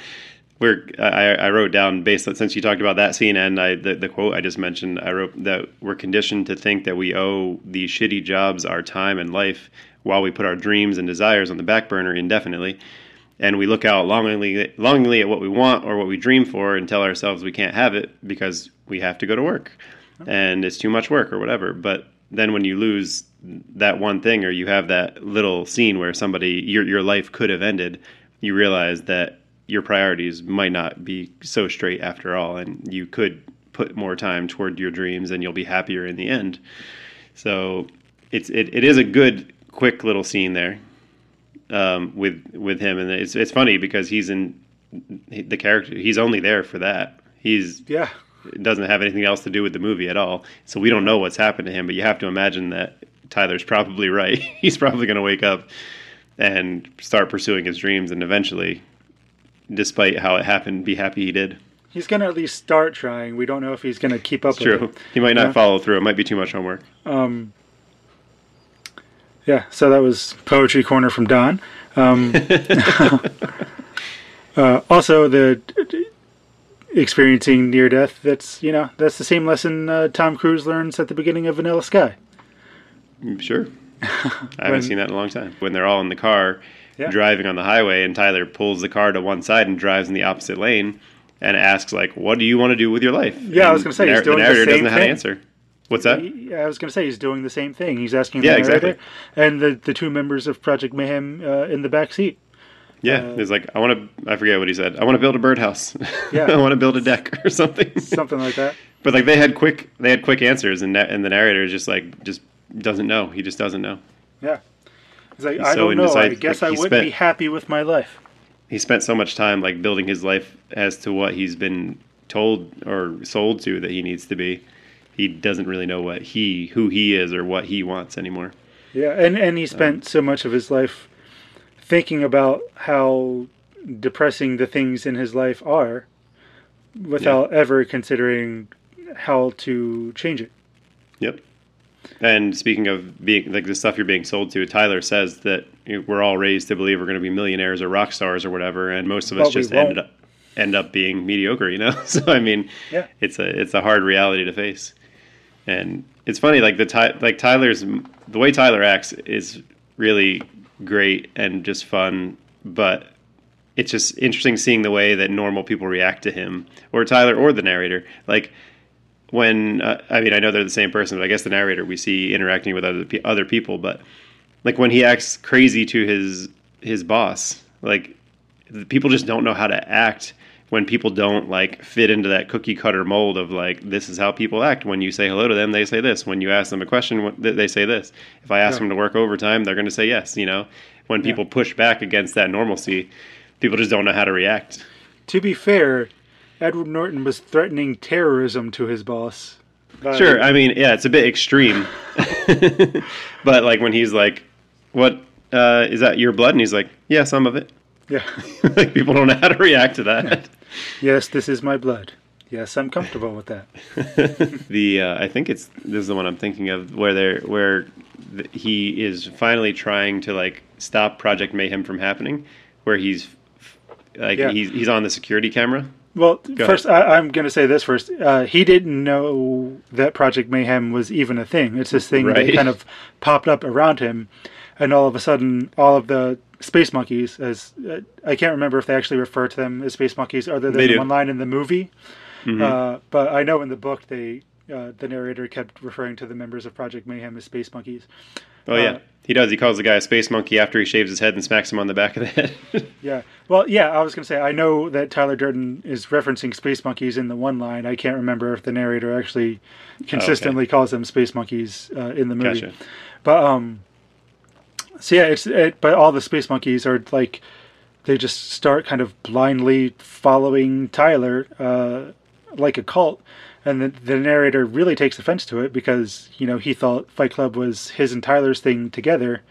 we're. I, I wrote down based on since you talked about that scene and I the, the quote I just mentioned. I wrote that we're conditioned to think that we owe these shitty jobs our time and life, while we put our dreams and desires on the back burner indefinitely. And we look out longingly, longingly at what we want or what we dream for, and tell ourselves we can't have it because we have to go to work, and it's too much work or whatever. But then when you lose that one thing or you have that little scene where somebody your your life could have ended you realize that your priorities might not be so straight after all. And you could put more time toward your dreams and you'll be happier in the end. So it's it, it is a good quick little scene there um, with with him and it's it's funny because he's in the character he's only there for that he's Yeah. it doesn't have anything else to do with the movie at all. So we don't know what's happened to him, but you have to imagine that Tyler's probably right. He's probably going to wake up and start pursuing his dreams and eventually, despite how it happened, be happy he did. He's going to at least start trying. We don't know if he's going to keep up It's with true. it. He might not Yeah. follow through. It might be too much homework. Um, Yeah, so that was Poetry Corner from Don. Um, uh, also, the experiencing near death, that's, you know, that's the same lesson uh, Tom Cruise learns at the beginning of Vanilla Sky. Sure. I haven't seen that in a long time. When they're all in the car Yeah. driving on the highway, and Tyler pulls the car to one side and drives in the opposite lane, and asks like, "What do you want to do with your life?" Yeah, I was gonna say, the, he's doing the the narrator doesn't same know how to thing. answer. What's that? He- I was going to say he's doing the same thing. He's asking Yeah, the narrator exactly. and the, the two members of Project Mayhem uh, in the back seat. Yeah, Uh, it's like I want to. I forget what he said. I want to build a birdhouse. Yeah. I want to build a deck or something. Something like that. But like they had quick, they had quick answers, and and the narrator is just like just doesn't know. He just doesn't know. Yeah. He's like, He's I so don't know. I guess Like, I wouldn't spent- be happy with my life. He spent so much time like building his life as to what he's been told or sold to that he needs to be. He doesn't really know what he, who he is, or what he wants anymore. Yeah, and and he um, spent so much of his life thinking about how depressing the things in his life are, without ever considering how to change it. Yep. And speaking of being like the stuff you're being sold to, Tyler says that we're all raised to believe we're going to be millionaires or rock stars or whatever, and most of us just ended up end up being mediocre. You know, so I mean, Yeah. it's a it's a hard reality to face. And it's funny, like the Ty, like Tyler's the way Tyler acts is really great and just fun, but it's just interesting seeing the way that normal people react to him or Tyler or the narrator. Like when uh, I mean I know they're the same person, but I guess the narrator we see interacting with other other people, but like when he acts crazy to his his boss, like people just don't know how to act when people don't like fit into that cookie cutter mold of like this is how people act. When you say hello to them, they say this. When you ask them a question, they they say this. If I ask Yeah. them to work overtime, they're going to say yes. You know, when people push back against that normalcy, people just don't know how to react. To be fair, Edward Norton was threatening terrorism to his boss. by- Sure. I mean, yeah, it's a bit extreme. but like when he's like, "What uh, is that? Your blood?" and he's like, "Yeah, some of it." Yeah. like people don't know how to react to that. yes, this is my blood. Yes, I'm comfortable with that. the uh, I think it's this is the one I'm thinking of where they're where th- he is finally trying to like stop Project Mayhem from happening, where he's like Yeah. he's he's on the security camera. Well, Go first, I, I'm going to say this first. Uh, he didn't know that Project Mayhem was even a thing. It's this thing Right. that kind of popped up around him, and all of a sudden, all of the space monkeys, as uh, I can't remember if they actually refer to them as space monkeys, other than the one line in the movie. Mm-hmm. Uh, but I know in the book, they uh, the narrator kept referring to the members of Project Mayhem as space monkeys. Oh yeah, Uh, he does. He calls the guy a space monkey after he shaves his head and smacks him on the back of the head. Yeah. Well, yeah, I was going to say, I know that Tyler Durden is referencing space monkeys in the one line. I can't remember if the narrator actually consistently calls them space monkeys uh, in the movie. gotcha. But, um, so yeah, it's, it, but all the space monkeys are like, they just start kind of blindly following Tyler, uh, like a cult. And the, the narrator really takes offense to it because, you know, he thought Fight Club was his and Tyler's thing together.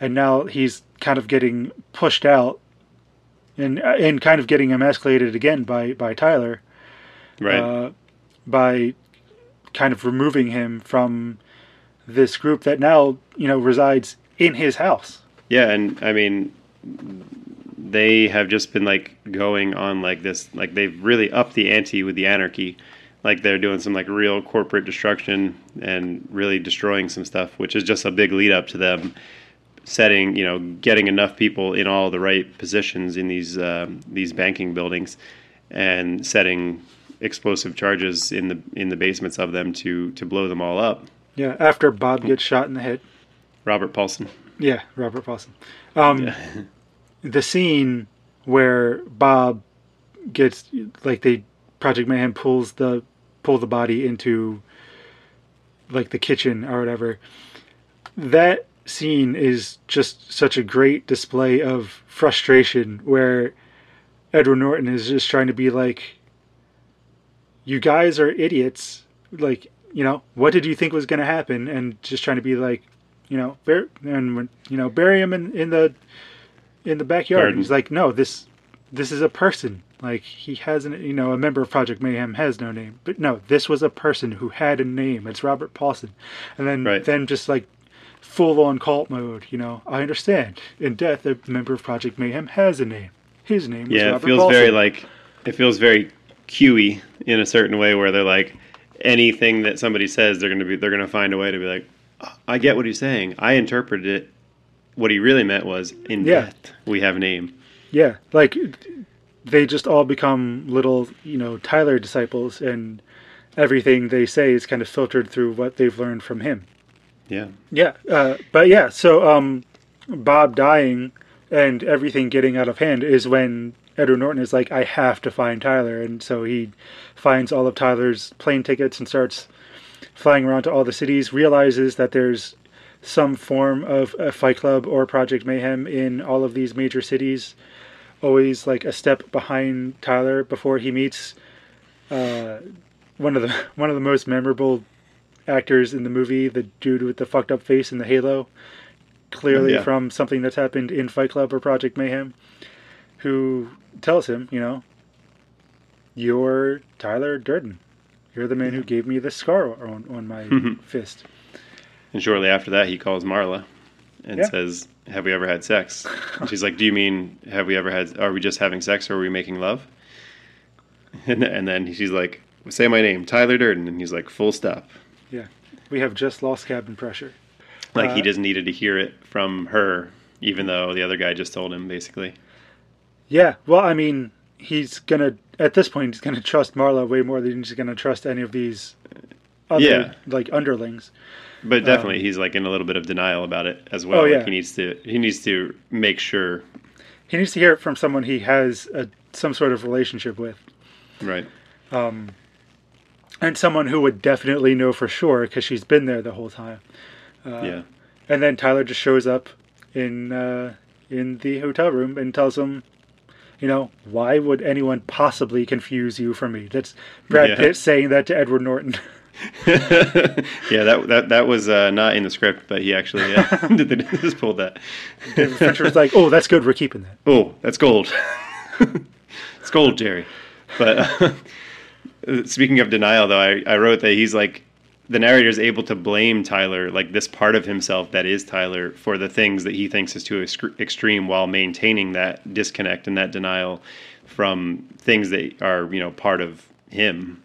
And now he's kind of getting pushed out and and kind of getting emasculated again by by Tyler Right. uh, by kind of removing him from this group that now you know resides in his house. Yeah, and I mean, they have just been like going on like this, like they've really upped the ante with the anarchy. Like they're doing some like real corporate destruction and really destroying some stuff, which is just a big lead up to them setting, you know, getting enough people in all the right positions in these um, these banking buildings, and setting explosive charges in the in the basements of them to to blow them all up. Yeah, after Bob gets shot in the head. Robert Paulson. Yeah, Robert Paulson. Um, Yeah. the scene where Bob gets like they Project Mayhem pulls the pull the body into like the kitchen or whatever. That scene is just such a great display of frustration where Edward Norton is just trying to be like you guys are idiots like you know what did you think was going to happen and just trying to be like you know bur- and you know bury him in, in the in the backyard Garden. he's like no this this is a person like he hasn't you know a member of project mayhem has no name but no this was a person who had a name it's robert paulson and then Right. then just like full on cult mode. You know, I understand. In death, a member of Project Mayhem has a name. His name Yeah, it feels Paulson. very like it feels very QE in a certain way where they're like anything that somebody says they're gonna be they're gonna find a way to be like I get what he's saying. I interpreted it. What he really meant was in Yeah. death we have name. Yeah, like they just all become little, you know, Tyler disciples, and everything they say is kind of filtered through what they've learned from him. Yeah. Yeah, uh, but yeah, so um, Bob dying and everything getting out of hand is when Edward Norton is like, I have to find Tyler, and so he finds all of Tyler's plane tickets and starts flying around to all the cities. Realizes that there's some form of a Fight Club or Project Mayhem in all of these major cities. Always like a step behind Tyler before he meets uh, one of the one of the most memorable actors in the movie, the dude with the fucked up face and the halo, clearly Yeah. from something that's happened in Fight Club or Project Mayhem, who tells him, you know, you're Tyler Durden. You're the man who gave me the scar on, on my fist. And shortly after that, he calls Marla and Yeah. says, "Have we ever had sex?" And she's like, "Do you mean have we ever had? Are we just having sex, or are we making love?" And, and then she's like, "Say my name, Tyler Durden," and he's like, "Full stop." Yeah. We have just lost cabin pressure. Like he Uh, just needed to hear it from her, even though the other guy just told him, basically. Yeah. Well, I mean, he's gonna at this point he's gonna trust Marla way more than he's gonna trust any of these other Yeah. like underlings. But definitely, he's like in a little bit of denial about it as well. Um, Oh, yeah. Like he needs to he needs to make sure, He needs to hear it from someone he has a, some sort of relationship with. right? and someone who would definitely know for sure because she's been there the whole time. Uh, yeah, And then Tyler just shows up in uh, in the hotel room and tells him, you know, why would anyone possibly confuse you for me? That's Brad Yeah. Pitt saying that to Edward Norton. yeah. That that that was uh, not in the script, but he actually uh, did the, just pulled that. Fincher was like, oh, that's good. We're keeping that. Oh, that's gold. it's gold, Jerry. But uh, speaking of denial, though, I, I wrote that he's like the narrator is able to blame Tyler, like this part of himself that is Tyler, for the things that he thinks is too extre- extreme, while maintaining that disconnect and that denial from things that are you know part of him.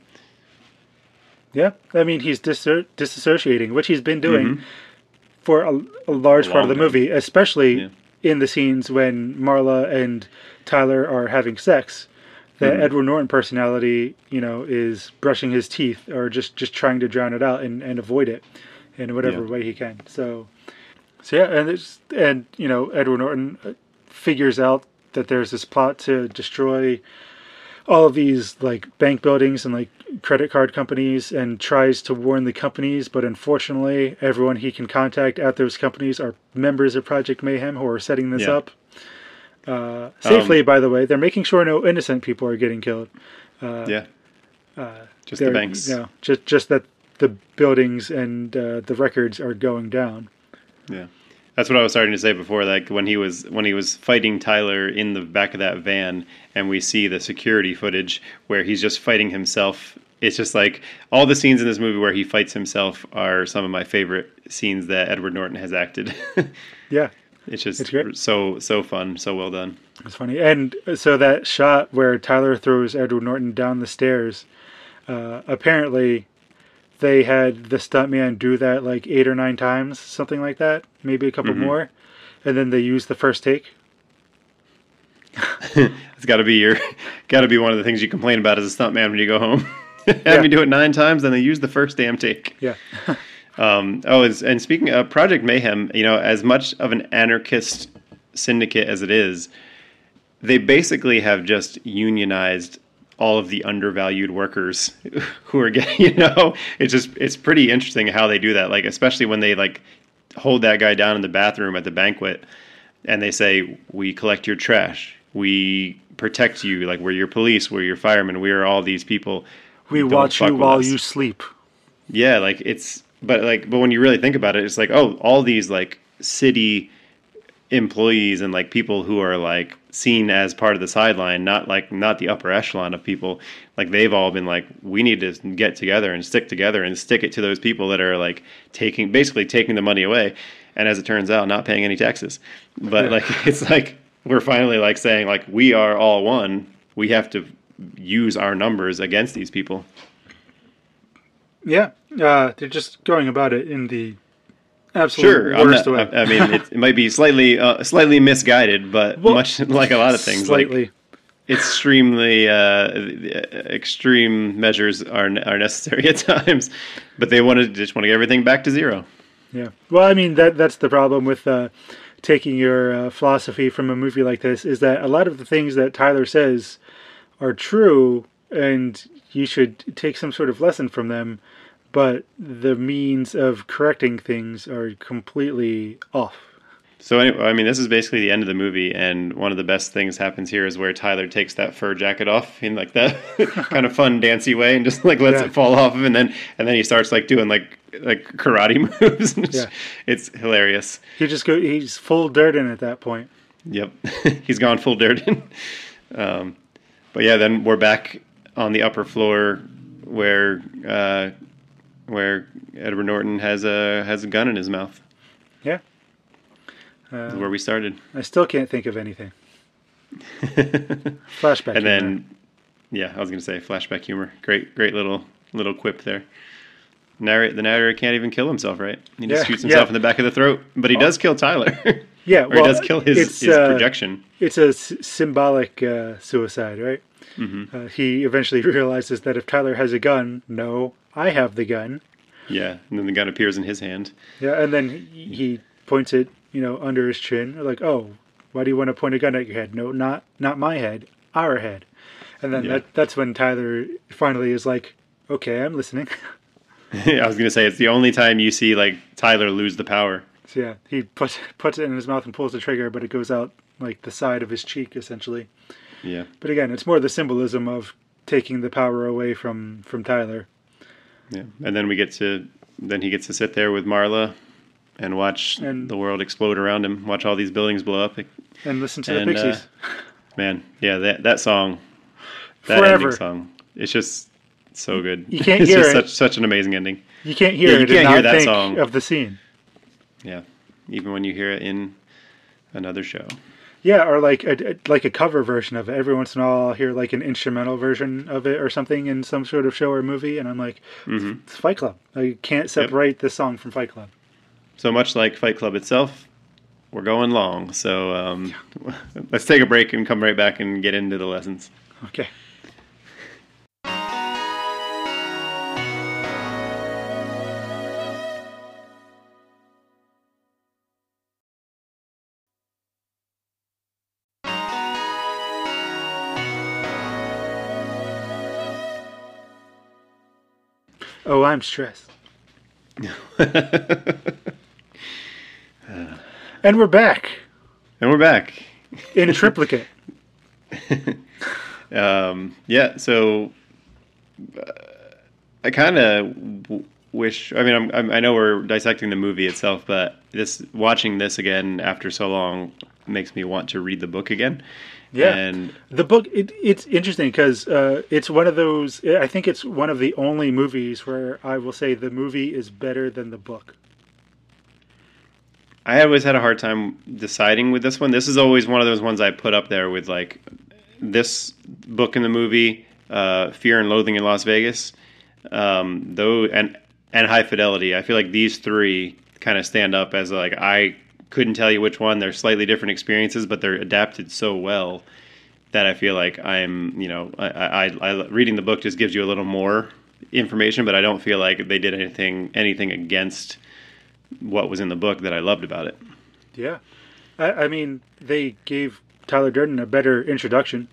Yeah. I mean, he's disassociating, which he's been doing mm-hmm. for a, a large A part of the time. movie, especially Yeah. in the scenes when Marla and Tyler are having sex. The Mm-hmm. Edward Norton personality, you know, is brushing his teeth or just just trying to drown it out and, and avoid it in whatever Yeah. way he can. So, so yeah, and it's, and you know, Edward Norton uh, figures out that there's this plot to destroy all of these like bank buildings and like credit card companies and tries to warn the companies but unfortunately everyone he can contact at those companies are members of project mayhem who are setting this Yeah. up uh, safely Um, by the way they're making sure no innocent people are getting killed yeah, just They're- the banks. you know, just just that the buildings and uh, the records are going down Yeah. That's what I was starting to say before. Like when he was when he was fighting Tyler in the back of that van, and we see the security footage where he's just fighting himself. It's just like all the scenes in this movie where he fights himself are some of my favorite scenes that Edward Norton has acted. yeah it's just It's great. so so fun, so well done. It's funny. And so that shot where Tyler throws Edward Norton down the stairs, uh, apparently they had the stuntman do that like eight or nine times, something like that, maybe a couple more. And then they used the first take. It's got to be your got to be one of the things you complain about as a stuntman when you go home. Have Yeah. me do it nine times, then they use the first damn take. Yeah. Um, oh, and, and speaking of Project Mayhem, you know, as much of an anarchist syndicate as it is, they basically have just unionized all of the undervalued workers who are getting, you know, it's just, it's pretty interesting how they do that. Like, especially when they like hold that guy down in the bathroom at the banquet and they say, we collect your trash. We protect you. Like, we're your police. We're your firemen. We are all these people. We watch you while us. you sleep. Yeah, like it's but like but when you really think about it, it's like oh, all these like city employees and like people who are like seen as part of the sideline, not like not the upper echelon of people. Like they've all been like, we need to get together and stick together and stick it to those people that are like taking basically taking the money away, and as it turns out, not paying any taxes. But like it's like we're finally like saying like we are all one. We have to use our numbers against these people. Yeah, uh, they're just going about it in the absolute Sure, worst not- way. I, I mean it, it might be slightly uh, slightly misguided, but Well, much like a lot of things, like extremely uh, extreme measures are are necessary at times, but they want to just want to get everything back to zero. Yeah. Well, I mean that that's the problem with uh, taking your uh, philosophy from a movie like this is that a lot of the things that Tyler says are true, and you should take some sort of lesson from them, but the means of correcting things are completely off. So anyway, I mean, this is basically the end of the movie, and one of the best things happens here is where Tyler takes that fur jacket off in like that kind of fun dancey way, and just like lets Yeah. it fall off of and then and then he starts like doing like like karate moves. Yeah. it's hilarious. He just go. He's full Durden at that point. Yep, he's gone full Durden. um, but yeah, then we're back on the upper floor where uh, where Edward Norton has a has a gun in his mouth. Yeah. Uh, where we started. I still can't think of anything. Flashback. and humor. then yeah i was going to say flashback humor great great little little quip there narrate the narrator can't even kill himself right he just Yeah, shoots himself yeah. in the back of the throat but he does kill tyler yeah, or well, he does kill his, it's, his uh, projection It's a s- symbolic uh, suicide, right? Mm-hmm. Uh, he eventually realizes that if Tyler has a gun, no, I have the gun. yeah and then the gun appears in his hand Yeah, and then he, points it, you know, under his chin, like, "Oh, why do you want to point a gun at your head? No, not not my head, our head." And then Yeah. that that's when Tyler finally is like, "Okay, I'm listening." i was going to say it's the only time you see like tyler lose the power so yeah, he puts puts it in his mouth and pulls the trigger, but it goes out like the side of his cheek, essentially. yeah But again, it's more the symbolism of taking the power away from from Tyler. Yeah and then we get to then he gets to sit there with marla and watch And- the world explode around him watch all these buildings blow up and listen to And, the Pixies. uh, man yeah that that song that Forever. ending song it's just so good You can't it's hear just it. such such an amazing ending you can't hear yeah, you it can't hear that song. of the scene. yeah even when you hear it in another show Yeah, or like a, like a cover version of it. Every once in a while, I'll hear like an instrumental version of it or something in some sort of show or movie, and I'm like, Mhm. it's Fight Club. I can't separate this song from Fight Club. so much like fight club itself we're going long so um, let's take a break and come right back and get into the lessons Okay. Oh, I'm stressed. And we're back and we're back in a triplicate. um, yeah, so uh, I kind of w- wish. I mean, I'm, I'm, I know we're dissecting the movie itself, but this watching this again after so long makes me want to read the book again. Yeah. and The book it, it's interesting because uh, it's one of those. I think it's one of the only movies where I will say the movie is better than the book. I always had a hard time deciding with this one. This is always one of those ones I put up there with like this book in the movie, uh, Fear and Loathing in Las Vegas, um, though, and and High Fidelity. I feel like these three kind of stand up as like I couldn't tell you which one. They're slightly different experiences, but they're adapted so well that I feel like I'm, you know, I, I, I reading the book just gives you a little more information, but I don't feel like they did anything anything against what was in the book that I loved about it. Yeah, I, I mean they gave Tyler Durden a better introduction.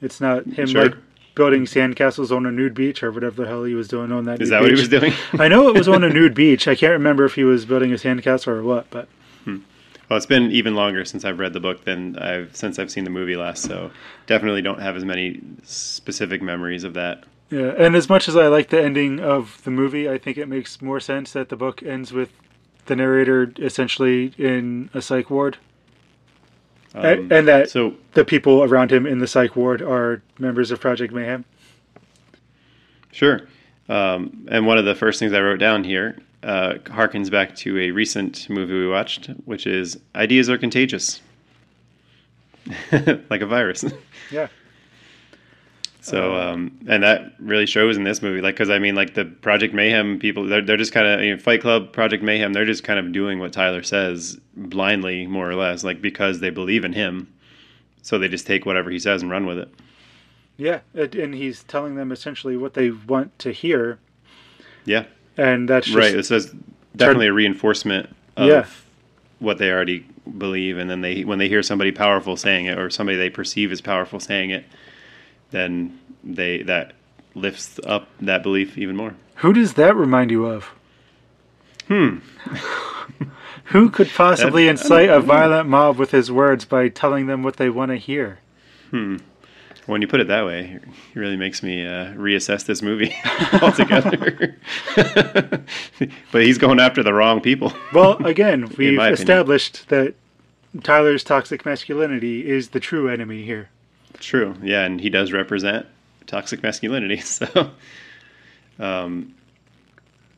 It's not him Sure. like building sandcastles on a nude beach or whatever the hell he was doing on that. Is that what he was doing? I know it was on a nude beach. I can't remember if he was building a sandcastle or what, but Well, it's been even longer since I've read the book than I've since I've seen the movie last. So definitely don't have as many specific memories of that. Yeah, and as much as I like the ending of the movie, I think it makes more sense that the book ends with the narrator essentially in a psych ward. A- and that So the people around him in the psych ward are members of Project Mayhem. Sure. Um, and one of the first things I wrote down here uh, harkens back to a recent movie we watched, which is Ideas Are Contagious. like a virus. Yeah. So, um, and that really shows in this movie, like, because I mean, like the Project Mayhem people, they're, they're just kind of, you know, Fight Club, Project Mayhem, they're just kind of doing what Tyler says blindly, more or less, like because they believe in him. So they just take whatever he says and run with it. Yeah. And, and he's telling them essentially what they want to hear. Yeah. And that's just, right. This is definitely a reinforcement of Yeah. what they already believe, and then they when they hear somebody powerful saying it, or somebody they perceive as powerful saying it, then they that lifts up that belief even more. Who does that remind you of? Hmm. Who could possibly incite a violent mob with his words by telling them what they want to hear? When you put it that way, it really makes me uh, reassess this movie altogether. but he's going after the wrong people. Well, again, we've established that Tyler's toxic masculinity is the true enemy here. True. Yeah, and he does represent toxic masculinity. So, um,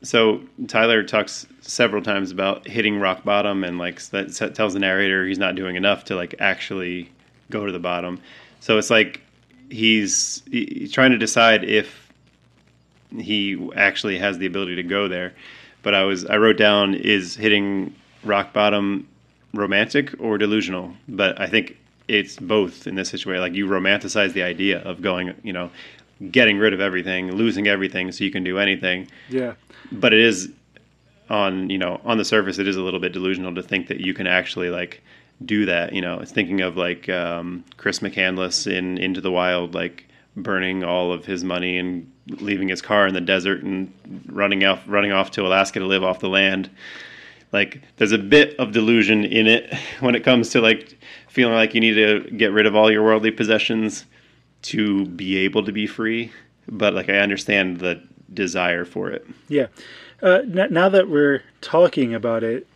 so Tyler talks several times about hitting rock bottom, and like that tells the narrator he's not doing enough to like actually go to the bottom. So it's like he's he's trying to decide if he actually has the ability to go there. But I was I wrote down is hitting rock bottom romantic or delusional? But I think it's both in this situation. Like you romanticize the idea of going, you know, getting rid of everything, losing everything so you can do anything. Yeah. But it is on, you know, on the surface it is a little bit delusional to think that you can actually like do that, you know. It's thinking of like um, Chris McCandless in Into the Wild like burning all of his money and leaving his car in the desert and running off running off to Alaska to live off the land like there's a bit of delusion in it when it comes to like feeling like you need to get rid of all your worldly possessions to be able to be free but like i understand the desire for it Yeah. Uh, n- now that we're talking about it,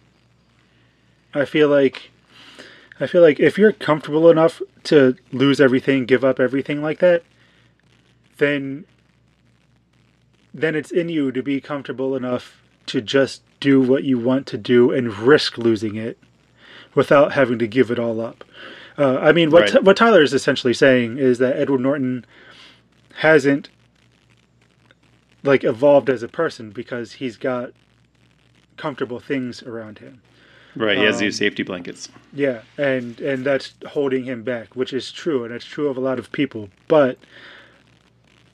I feel like I feel like if you're comfortable enough to lose everything, give up everything like that, then then it's in you to be comfortable enough to just do what you want to do and risk losing it without having to give it all up. Uh, I mean, what Right. what Tyler is essentially saying is that Edward Norton hasn't like evolved as a person because he's got comfortable things around him. Right he has Um, these safety blankets Yeah, and and that's holding him back, which is true, and it's true of a lot of people. But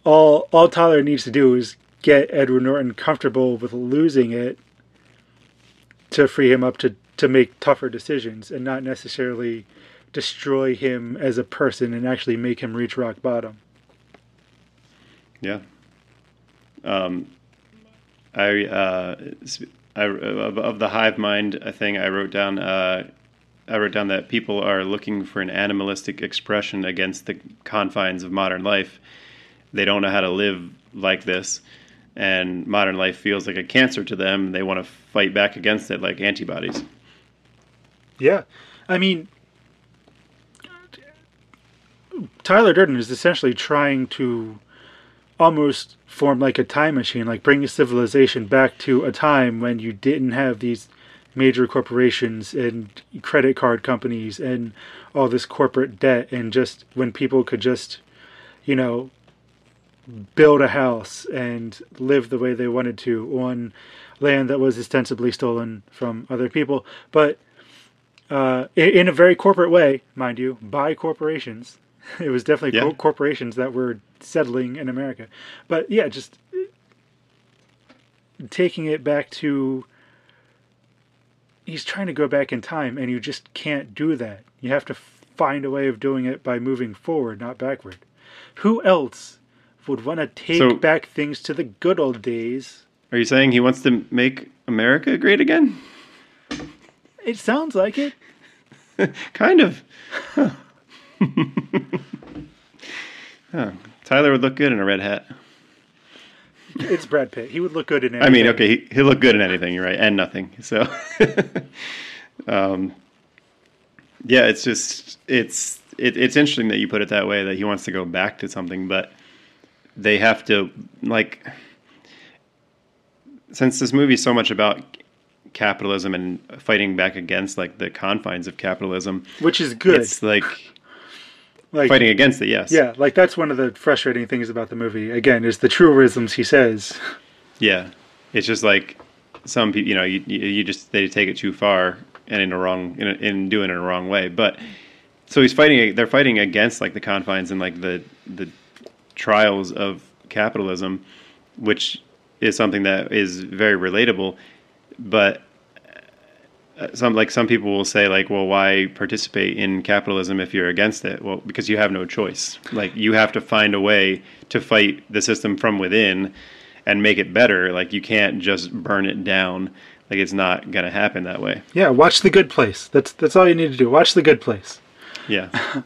all all Tyler needs to do is get Edward Norton comfortable with losing it to free him up to to make tougher decisions and not necessarily destroy him as a person and actually make him reach rock bottom. yeah um i uh I, of, of the hive mind thing i wrote down uh I wrote down that people are looking for an animalistic expression against the confines of modern life. They don't know how to live like this, and modern life feels like a cancer to them. They want to fight back against it like antibodies. Yeah. I mean, Tyler Durden is essentially trying to almost form like a time machine, like bring civilization back to a time when you didn't have these major corporations and credit card companies and all this corporate debt, and just when people could just, you know, build a house and live the way they wanted to on land that was ostensibly stolen from other people. But uh, in a very corporate way, mind you, by corporations. It was definitely Yeah. corporations that were settling in America. But yeah, just taking it back to. He's trying to go back in time, and you just can't do that. You have to find a way of doing it by moving forward, not backward. Who else would want to take So- back things to the good old days? Are you saying he wants to make America great again? It sounds like it. kind of. Huh. Tyler would look good in a red hat. It's Brad Pitt. He would look good in it. I mean, okay, he, he'll look good in anything, you're right, and nothing. So, um, yeah, it's just it's it, it's interesting that you put it that way that he wants to go back to something, but they have to like since this movie is so much about capitalism and fighting back against like the confines of capitalism, which is good. it's like like fighting against it. Yes. yeah, like that's one of the frustrating things about the movie. Again, is the truisms he says. Yeah, it's just like some people, you know, you, you just they take it too far and in a wrong in, a, in doing it in a wrong way. But so he's fighting. They're fighting against like the confines and like the the trials of capitalism, which is something that is very relatable. But some like some people will say like, well, why participate in capitalism if you're against it? Well, because you have no choice. Like you have to find a way to fight the system from within and make it better. Like you can't just burn it down. Like it's not gonna happen that way. Yeah, watch The Good Place. That's that's all you need to do. Watch The Good Place. Yeah.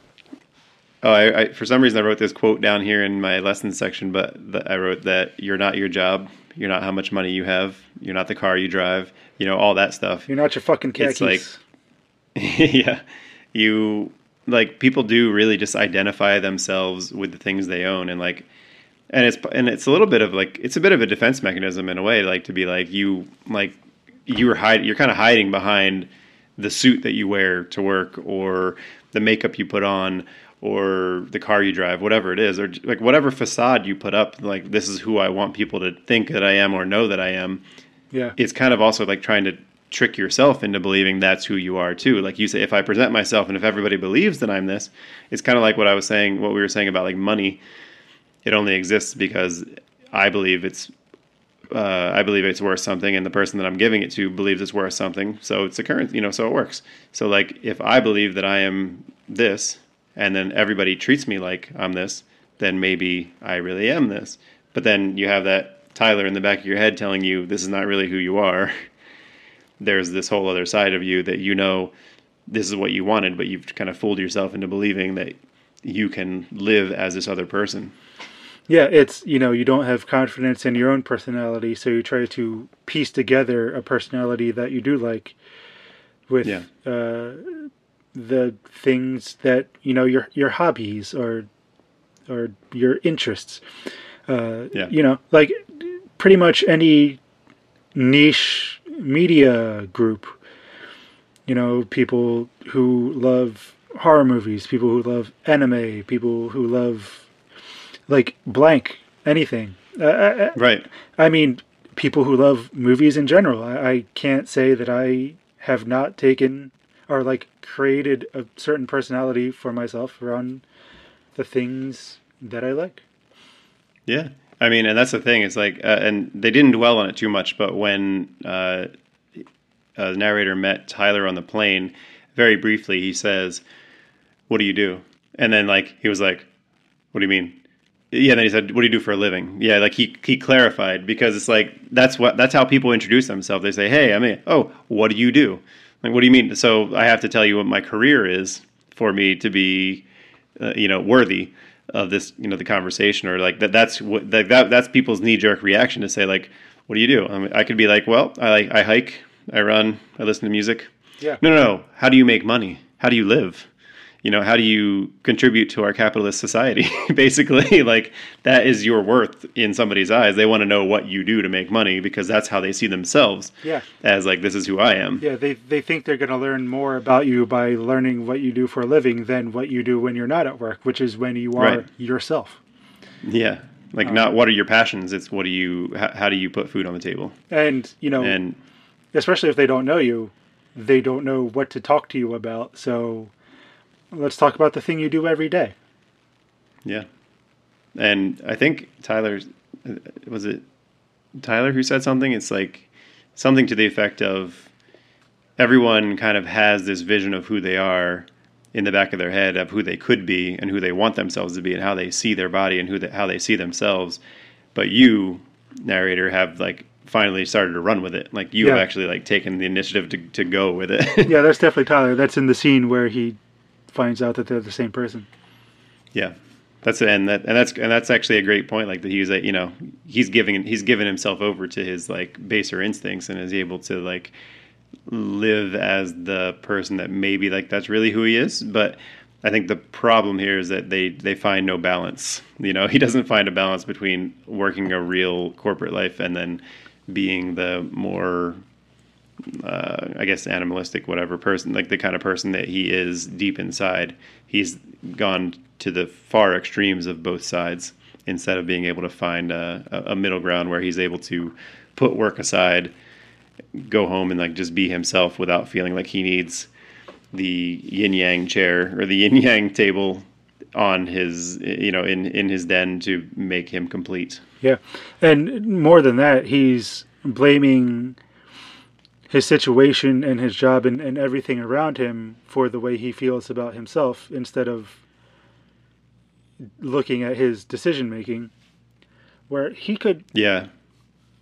oh, I, I for some reason I wrote this quote down here in my lessons section, but the, I wrote that you're not your job, you're not how much money you have, you're not the car you drive, you know, all that stuff. You're not your fucking khakis. It's like- yeah, you like people do really just identify themselves with the things they own, and like, and it's and it's a little bit of like it's a bit of a defense mechanism in a way, like to be like you like you're hide you're kind of hiding behind the suit that you wear to work or the makeup you put on or the car you drive whatever it is or like whatever facade you put up like this is who I want people to think that I am or know that I am yeah. it's kind of also like trying to trick yourself into believing that's who you are too. Like you say, if I present myself and if everybody believes that I'm this, it's kind of like what I was saying, what we were saying about like money. It only exists because I believe it's, uh, I believe it's worth something, and the person that I'm giving it to believes it's worth something. So it's a current, you know, so it works. So like if I believe that I am this, and then everybody treats me like I'm this, then maybe I really am this. But then you have that Tyler in the back of your head telling you this is not really who you are. There's this whole other side of you that you know this is what you wanted, but you've kind of fooled yourself into believing that you can live as this other person. Yeah, it's you know you don't have confidence in your own personality, so you try to piece together a personality that you do like with Yeah. uh, the things that you know your your hobbies or or your interests. Uh, Yeah. You know, like pretty much any niche media group. You know, people who love horror movies, people who love anime, people who love like blank anything. Uh, I, Right. I mean, people who love movies in general. I, I can't say that I have not taken or like created a certain personality for myself around the things that I like. Yeah. I mean, and that's the thing. It's like, uh, and they didn't dwell on it too much, but when uh, uh, the narrator met Tyler on the plane, very briefly, he says, What do you do? And then, like, he was like, What do you mean? Yeah, and then he said, "What do you do for a living?" Yeah, like he he clarified because it's like that's what that's how people introduce themselves. They say, "Hey, I'm a oh, what do you do?" Like, what do you mean? So I have to tell you what my career is for me to be, uh, you know, worthy of this, you know, the conversation or like that. That's what that, that that's people's knee jerk reaction to say like, "What do you do?" I, mean, I could be like, "Well, I like I hike, I run, I listen to music." Yeah. No, no, no. How do you make money? How do you live? You know, how do you contribute to our capitalist society? Basically, like that is your worth in somebody's eyes. They want to know what you do to make money because that's how they see themselves. Yeah. As like this is who I am. Yeah, they they think they're going to learn more about you by learning what you do for a living than what you do when you're not at work, which is when you are Right. yourself. Yeah. Like um, not what are your passions? It's what do you how, how do you put food on the table? And, you know, And especially if they don't know you, they don't know what to talk to you about. So let's talk about the thing you do every day. Yeah, and I think Tyler uh, was it Tyler who said something. It's like something to the effect of everyone kind of has this vision of who they are in the back of their head of who they could be and who they want themselves to be and how they see their body and who how they see themselves. But you, narrator, have like finally started to run with it. Like you have actually like taken the initiative to to go with it. Yeah, that's definitely Tyler. That's in the scene where he finds out that they're the same person. Yeah, that's and that and that's and that's actually a great point. Like that he's like you know he's giving he's given himself over to his like baser instincts and is able to like live as the person that maybe like that's really who he is, but I think the problem here is that they they find no balance. You know, he doesn't find a balance between working a real corporate life and then being the more uh, I guess animalistic whatever person like the kind of person that he is deep inside. He's gone to the far extremes of both sides instead of being able to find a, a middle ground where he's able to put work aside, go home and like just be himself without feeling like he needs the yin yang chair or the yin yang table on his you know in in his den to make him complete. Yeah, and more than that, he's blaming his situation and his job and, and everything around him for the way he feels about himself instead of looking at his decision making where he could Yeah.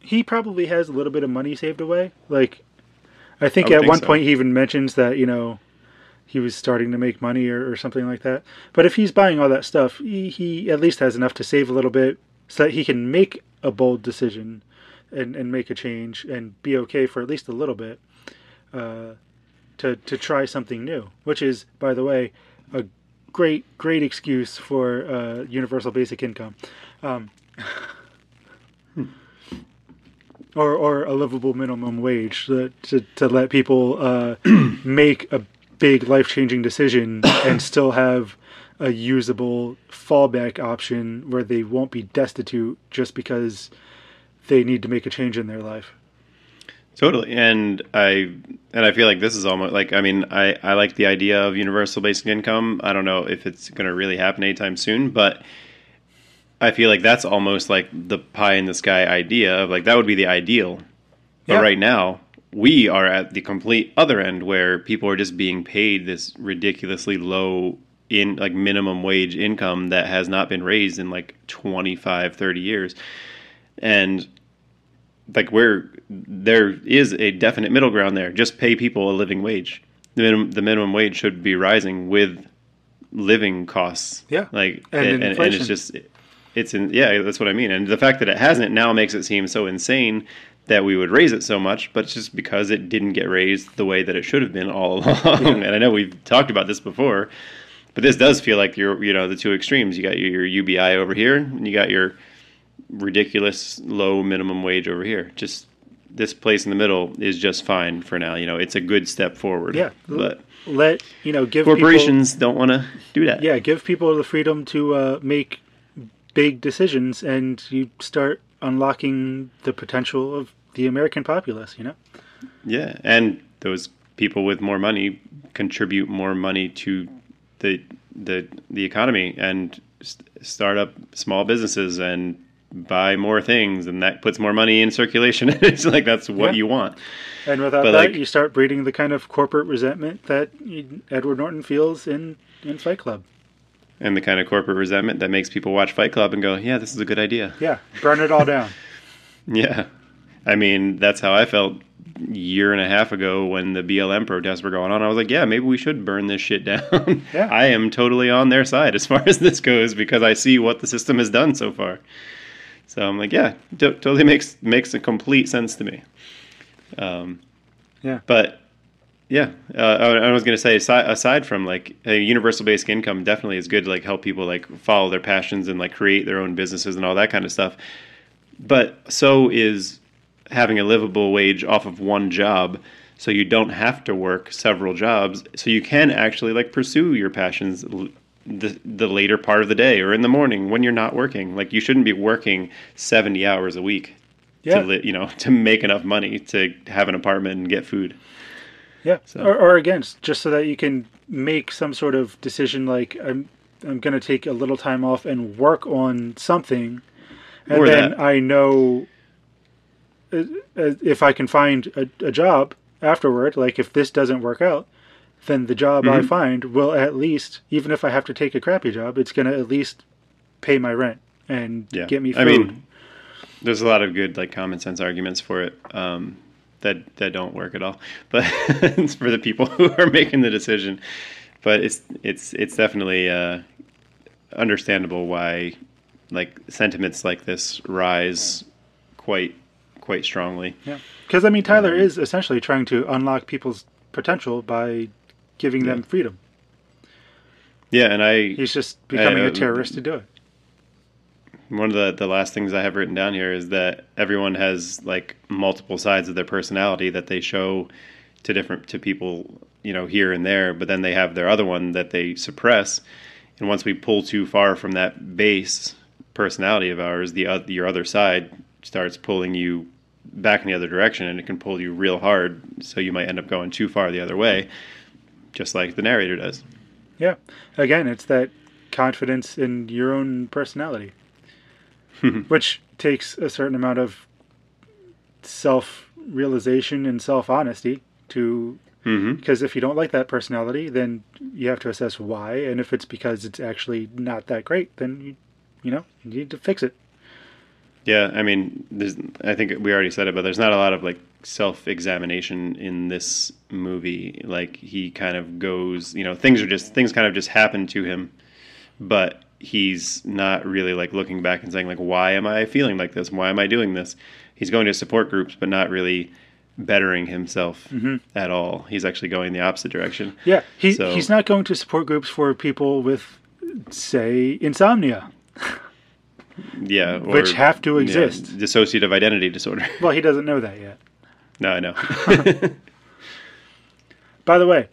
he probably has a little bit of money saved away like i think I at think one so. point he even mentions that you know he was starting to make money or, or something like that but if he's buying all that stuff he, he at least has enough to save a little bit so that he can make a bold decision and, and make a change and be okay for at least a little bit uh, to, to try something new which is by the way a great great excuse for uh, universal basic income. Um, or, or a livable minimum wage to, to, to let people uh, make a big life changing decision and still have a usable fallback option where they won't be destitute just because they need to make a change in their life. Totally, and I and I feel like this is almost like I mean I I like the idea of universal basic income. I don't know if it's going to really happen anytime soon, but I feel like that's almost like the pie in the sky idea of like that would be the ideal. But Yeah. right now we are at the complete other end where people are just being paid this ridiculously low in like minimum wage income that has not been raised in like 25 30 years and like where there is a definite middle ground there. Just pay people a living wage. The minimum the minimum wage should be rising with living costs. Yeah. like And and, and, and it's just it's in yeah that's what I mean. And the fact that it hasn't now makes it seem so insane that we would raise it so much, but it's just because it didn't get raised the way that it should have been all along. And I know we've talked about this before, but this does feel like you're you know the two extremes. You got your, your UBI over here, and you got your ridiculous low minimum wage over here. Just this place in the middle is just fine for now. You know, it's a good step forward. Yeah. but Let you know, give corporations don't want to do that. Yeah, give people the freedom to uh, make big decisions, and you start unlocking the potential of the American populace. You know. Yeah, and those people with more money contribute more money to the the the economy and s- start up small businesses and buy more things, and that puts more money in circulation. it's like that's what Yeah. you want. And without But, that, like- you start breeding the kind of corporate resentment that Edward Norton feels in, in Fight Club. And the kind of corporate resentment that makes people watch Fight Club and go, "Yeah, this is a good idea." Yeah, burn it all down. Yeah. I mean, that's how I felt year and a half ago when the BLM protests were going on. I was like, yeah, maybe we should burn this shit down. Yeah. I am totally on their side as far as this goes because I see what the system has done so far. So I'm like, yeah, t- totally makes makes a complete sense to me. Um, Yeah. But yeah, uh, I I was going to say aside, aside from like a universal basic income, definitely is good to like help people like follow their passions and like create their own businesses and all that kind of stuff. But so is having a livable wage off of one job, so you don't have to work several jobs, so you can actually like pursue your passions the the later part of the day or in the morning when you're not working. Like you shouldn't be working seventy hours a week Yeah. to li- you know to make enough money to have an apartment and get food. Yeah. So- Or, or again, just so that you can make some sort of decision like, I'm, I'm going to take a little time off and work on something. And Or then that. I know uh, uh, if I can find a, a job afterward, like if this doesn't work out, then the job I Mhm. find will at least, even if I have to take a crappy job, it's going to at least pay my rent and Yeah, get me food. I mean, there's a lot of good like common sense arguments for it um, that that don't work at all, but it's for the people who are making the decision. But it's it's it's definitely uh, understandable why like sentiments like this rise quite quite strongly. Yeah, because I mean, Tyler is essentially trying to unlock people's potential by giving them freedom. Yeah, and I He's just becoming uh, a terrorist to do it. one of the the last things I have written down here is that everyone has like multiple sides of their personality that they show to different to people, you know, here and there, but then they have their other one that they suppress. And once we pull too far from that base personality of ours, the oth- your other side starts pulling you back in the other direction and it can pull you real hard, so you might end up going too far the other way, just like the narrator does. Yeah. Again, it's that confidence in your own personality, which takes a certain amount of self realization and self honesty to. Mm-hmm. Because if you don't like that personality, then you have to assess why. And if it's because it's actually not that great, then you, you know, you need to fix it. Yeah, I mean, there's, I think we already said it, but there's not a lot of like self-examination in this movie. Like he kind of goes, you know, things are just things kind of just happen to him, but he's not really like looking back and saying like, why am I feeling like this? Why am I doing this? He's going to support groups, but not really bettering himself mm-hmm. at all. He's actually going the opposite direction. Yeah, he, So- he's not going to support groups for people with, say, insomnia. Yeah, or, Which have to yeah, exist. dissociative identity disorder. Well, he doesn't know that yet. No, I know. By the way,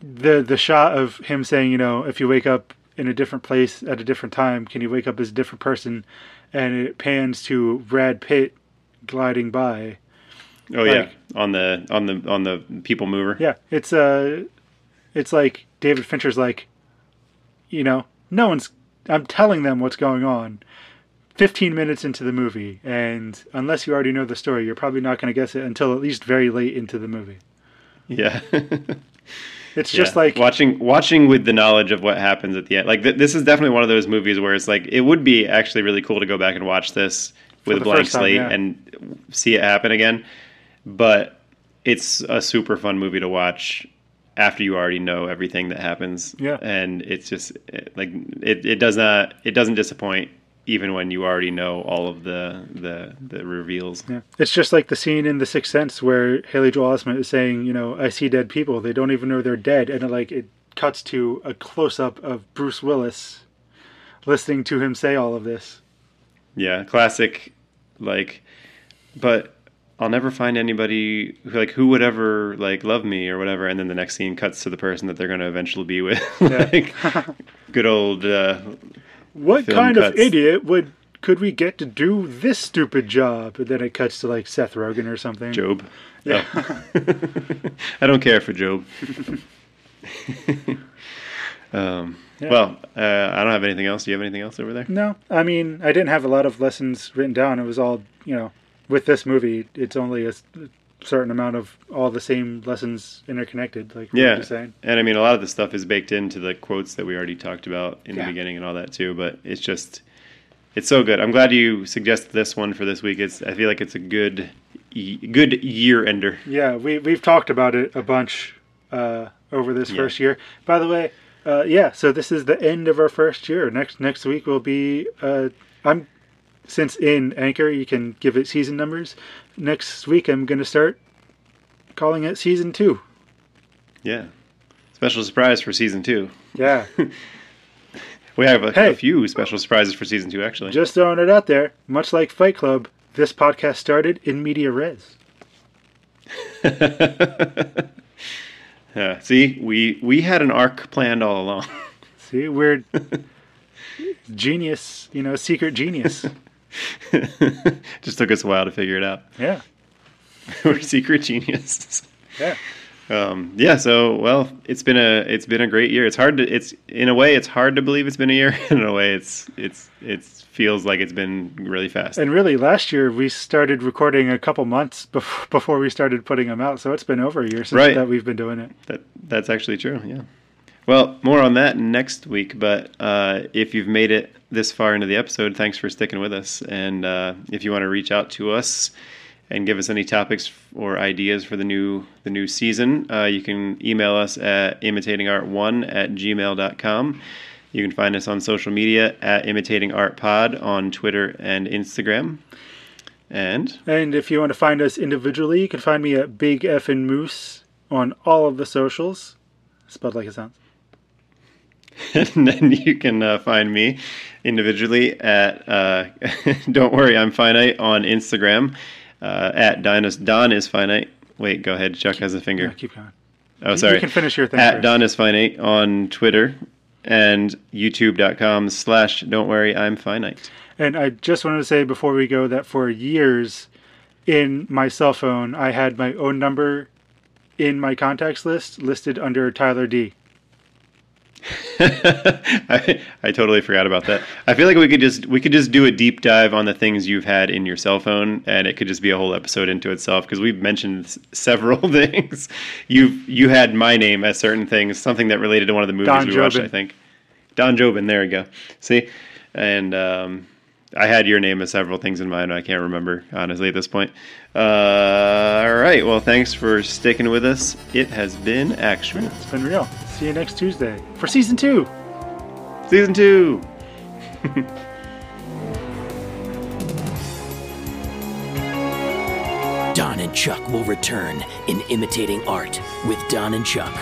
the the shot of him saying, you know, if you wake up in a different place at a different time, can you wake up as a different person? And it pans to Brad Pitt gliding by. oh yeah, on the on the on the people mover. Yeah, it's uh it's like David Fincher's like, you know, no one's. I'm telling them what's going on. 15 minutes into the movie, and unless you already know the story, you're probably not going to guess it until at least very late into the movie. Yeah. It's just Yeah. like watching watching with the knowledge of what happens at the end. Like th- this is definitely one of those movies where it's like it would be actually really cool to go back and watch this with a blank slate yeah. and see it happen again. But it's a super fun movie to watch after you already know everything that happens. Yeah. and it's just like it, it does not it doesn't disappoint even when you already know all of the the the reveals. Yeah. It's just like the scene in The Sixth Sense where Haley Joel Osment is saying, you know, I see dead people. They don't even know they're dead. And it, like it cuts to a close up of Bruce Willis listening to him say all of this. Yeah, classic. Like, but I'll never find anybody who like who would ever like love me or whatever. And then the next scene cuts to the person that they're going to eventually be with. like, good old. Uh, What Film kind of idiot would could we get to do this stupid job? And then it cuts to like Seth Rogen or something. Job. Yeah. Oh. I don't care for Job. um, Yeah. Well, uh, I don't have anything else. Do you have anything else over there? No, I mean I didn't have a lot of lessons written down. It was all you know. With this movie, it's only a certain amount of all the same lessons interconnected. Like Yeah, and I mean a lot of the stuff is baked into the quotes that we already talked about in Yeah. the beginning and all that too. But it's just, it's so good. I'm glad you suggested this one for this week. It's I feel like it's a good, good year ender. Yeah, we we've talked about it a bunch uh, over this Yeah. first year. By the way, uh, yeah. So this is the end of our first year. Next next week will be. Uh, I'm since in Anchor you can give it season numbers. Next week I'm going to start calling it season two. Yeah, special surprise for season two. Yeah, We have a, Hey. a few special surprises for season two actually. just throwing it out there. Much like Fight Club, this podcast started in media res. yeah. See, we we had an arc planned all along. See, we're genius. You know, secret genius. Just took us a while to figure it out. Yeah, We're secret geniuses. yeah. Um, yeah. So, well, it's been a it's been a great year. It's hard to it's in a way it's hard to believe it's been a year. in a way, it's it's it feels like it's been really fast. And really, last year we started recording a couple months bef- before we started putting them out. So it's been over a year since Right. that we've been doing it. That that's actually true. Yeah. Well, more on that next week. But uh, if you've made it this far into the episode, thanks for sticking with us. And uh, if you want to reach out to us and give us any topics or ideas for the new the new season, uh, you can email us at imitatingart1 at gmail.com. You can find us on social media at imitatingartpod on Twitter and Instagram. And And if you want to find us individually, you can find me at Big F and Moose on all of the socials. Spelled like it sounds. and then you can uh, find me individually at uh, Don't Worry, I'm Finite on Instagram uh, at Dinus Don is Finite. Wait, go ahead. Chuck has a finger. Yeah, keep going. Oh, sorry. You can finish your thing At first. Don is Finite on Twitter and YouTube.com slash Don't Worry, I'm Finite. And I just wanted to say before we go that for years in my cell phone, I had my own number in my contacts list listed under Tyler D. I, I totally forgot about that. I feel like we could just we could just do a deep dive on the things you've had in your cell phone, and it could just be a whole episode into itself because we've mentioned s- several things. You you had my name as certain things, something that related to one of the movies Don we watched. I think Don Jobin. There we go. See, and um, I had your name as several things in mind. I can't remember honestly at this point. Uh, all right. Well, thanks for sticking with us. It has been actual It's been real. See you next Tuesday for season two. season two. Don and Chuck will return in Imitating Art with Don and Chuck.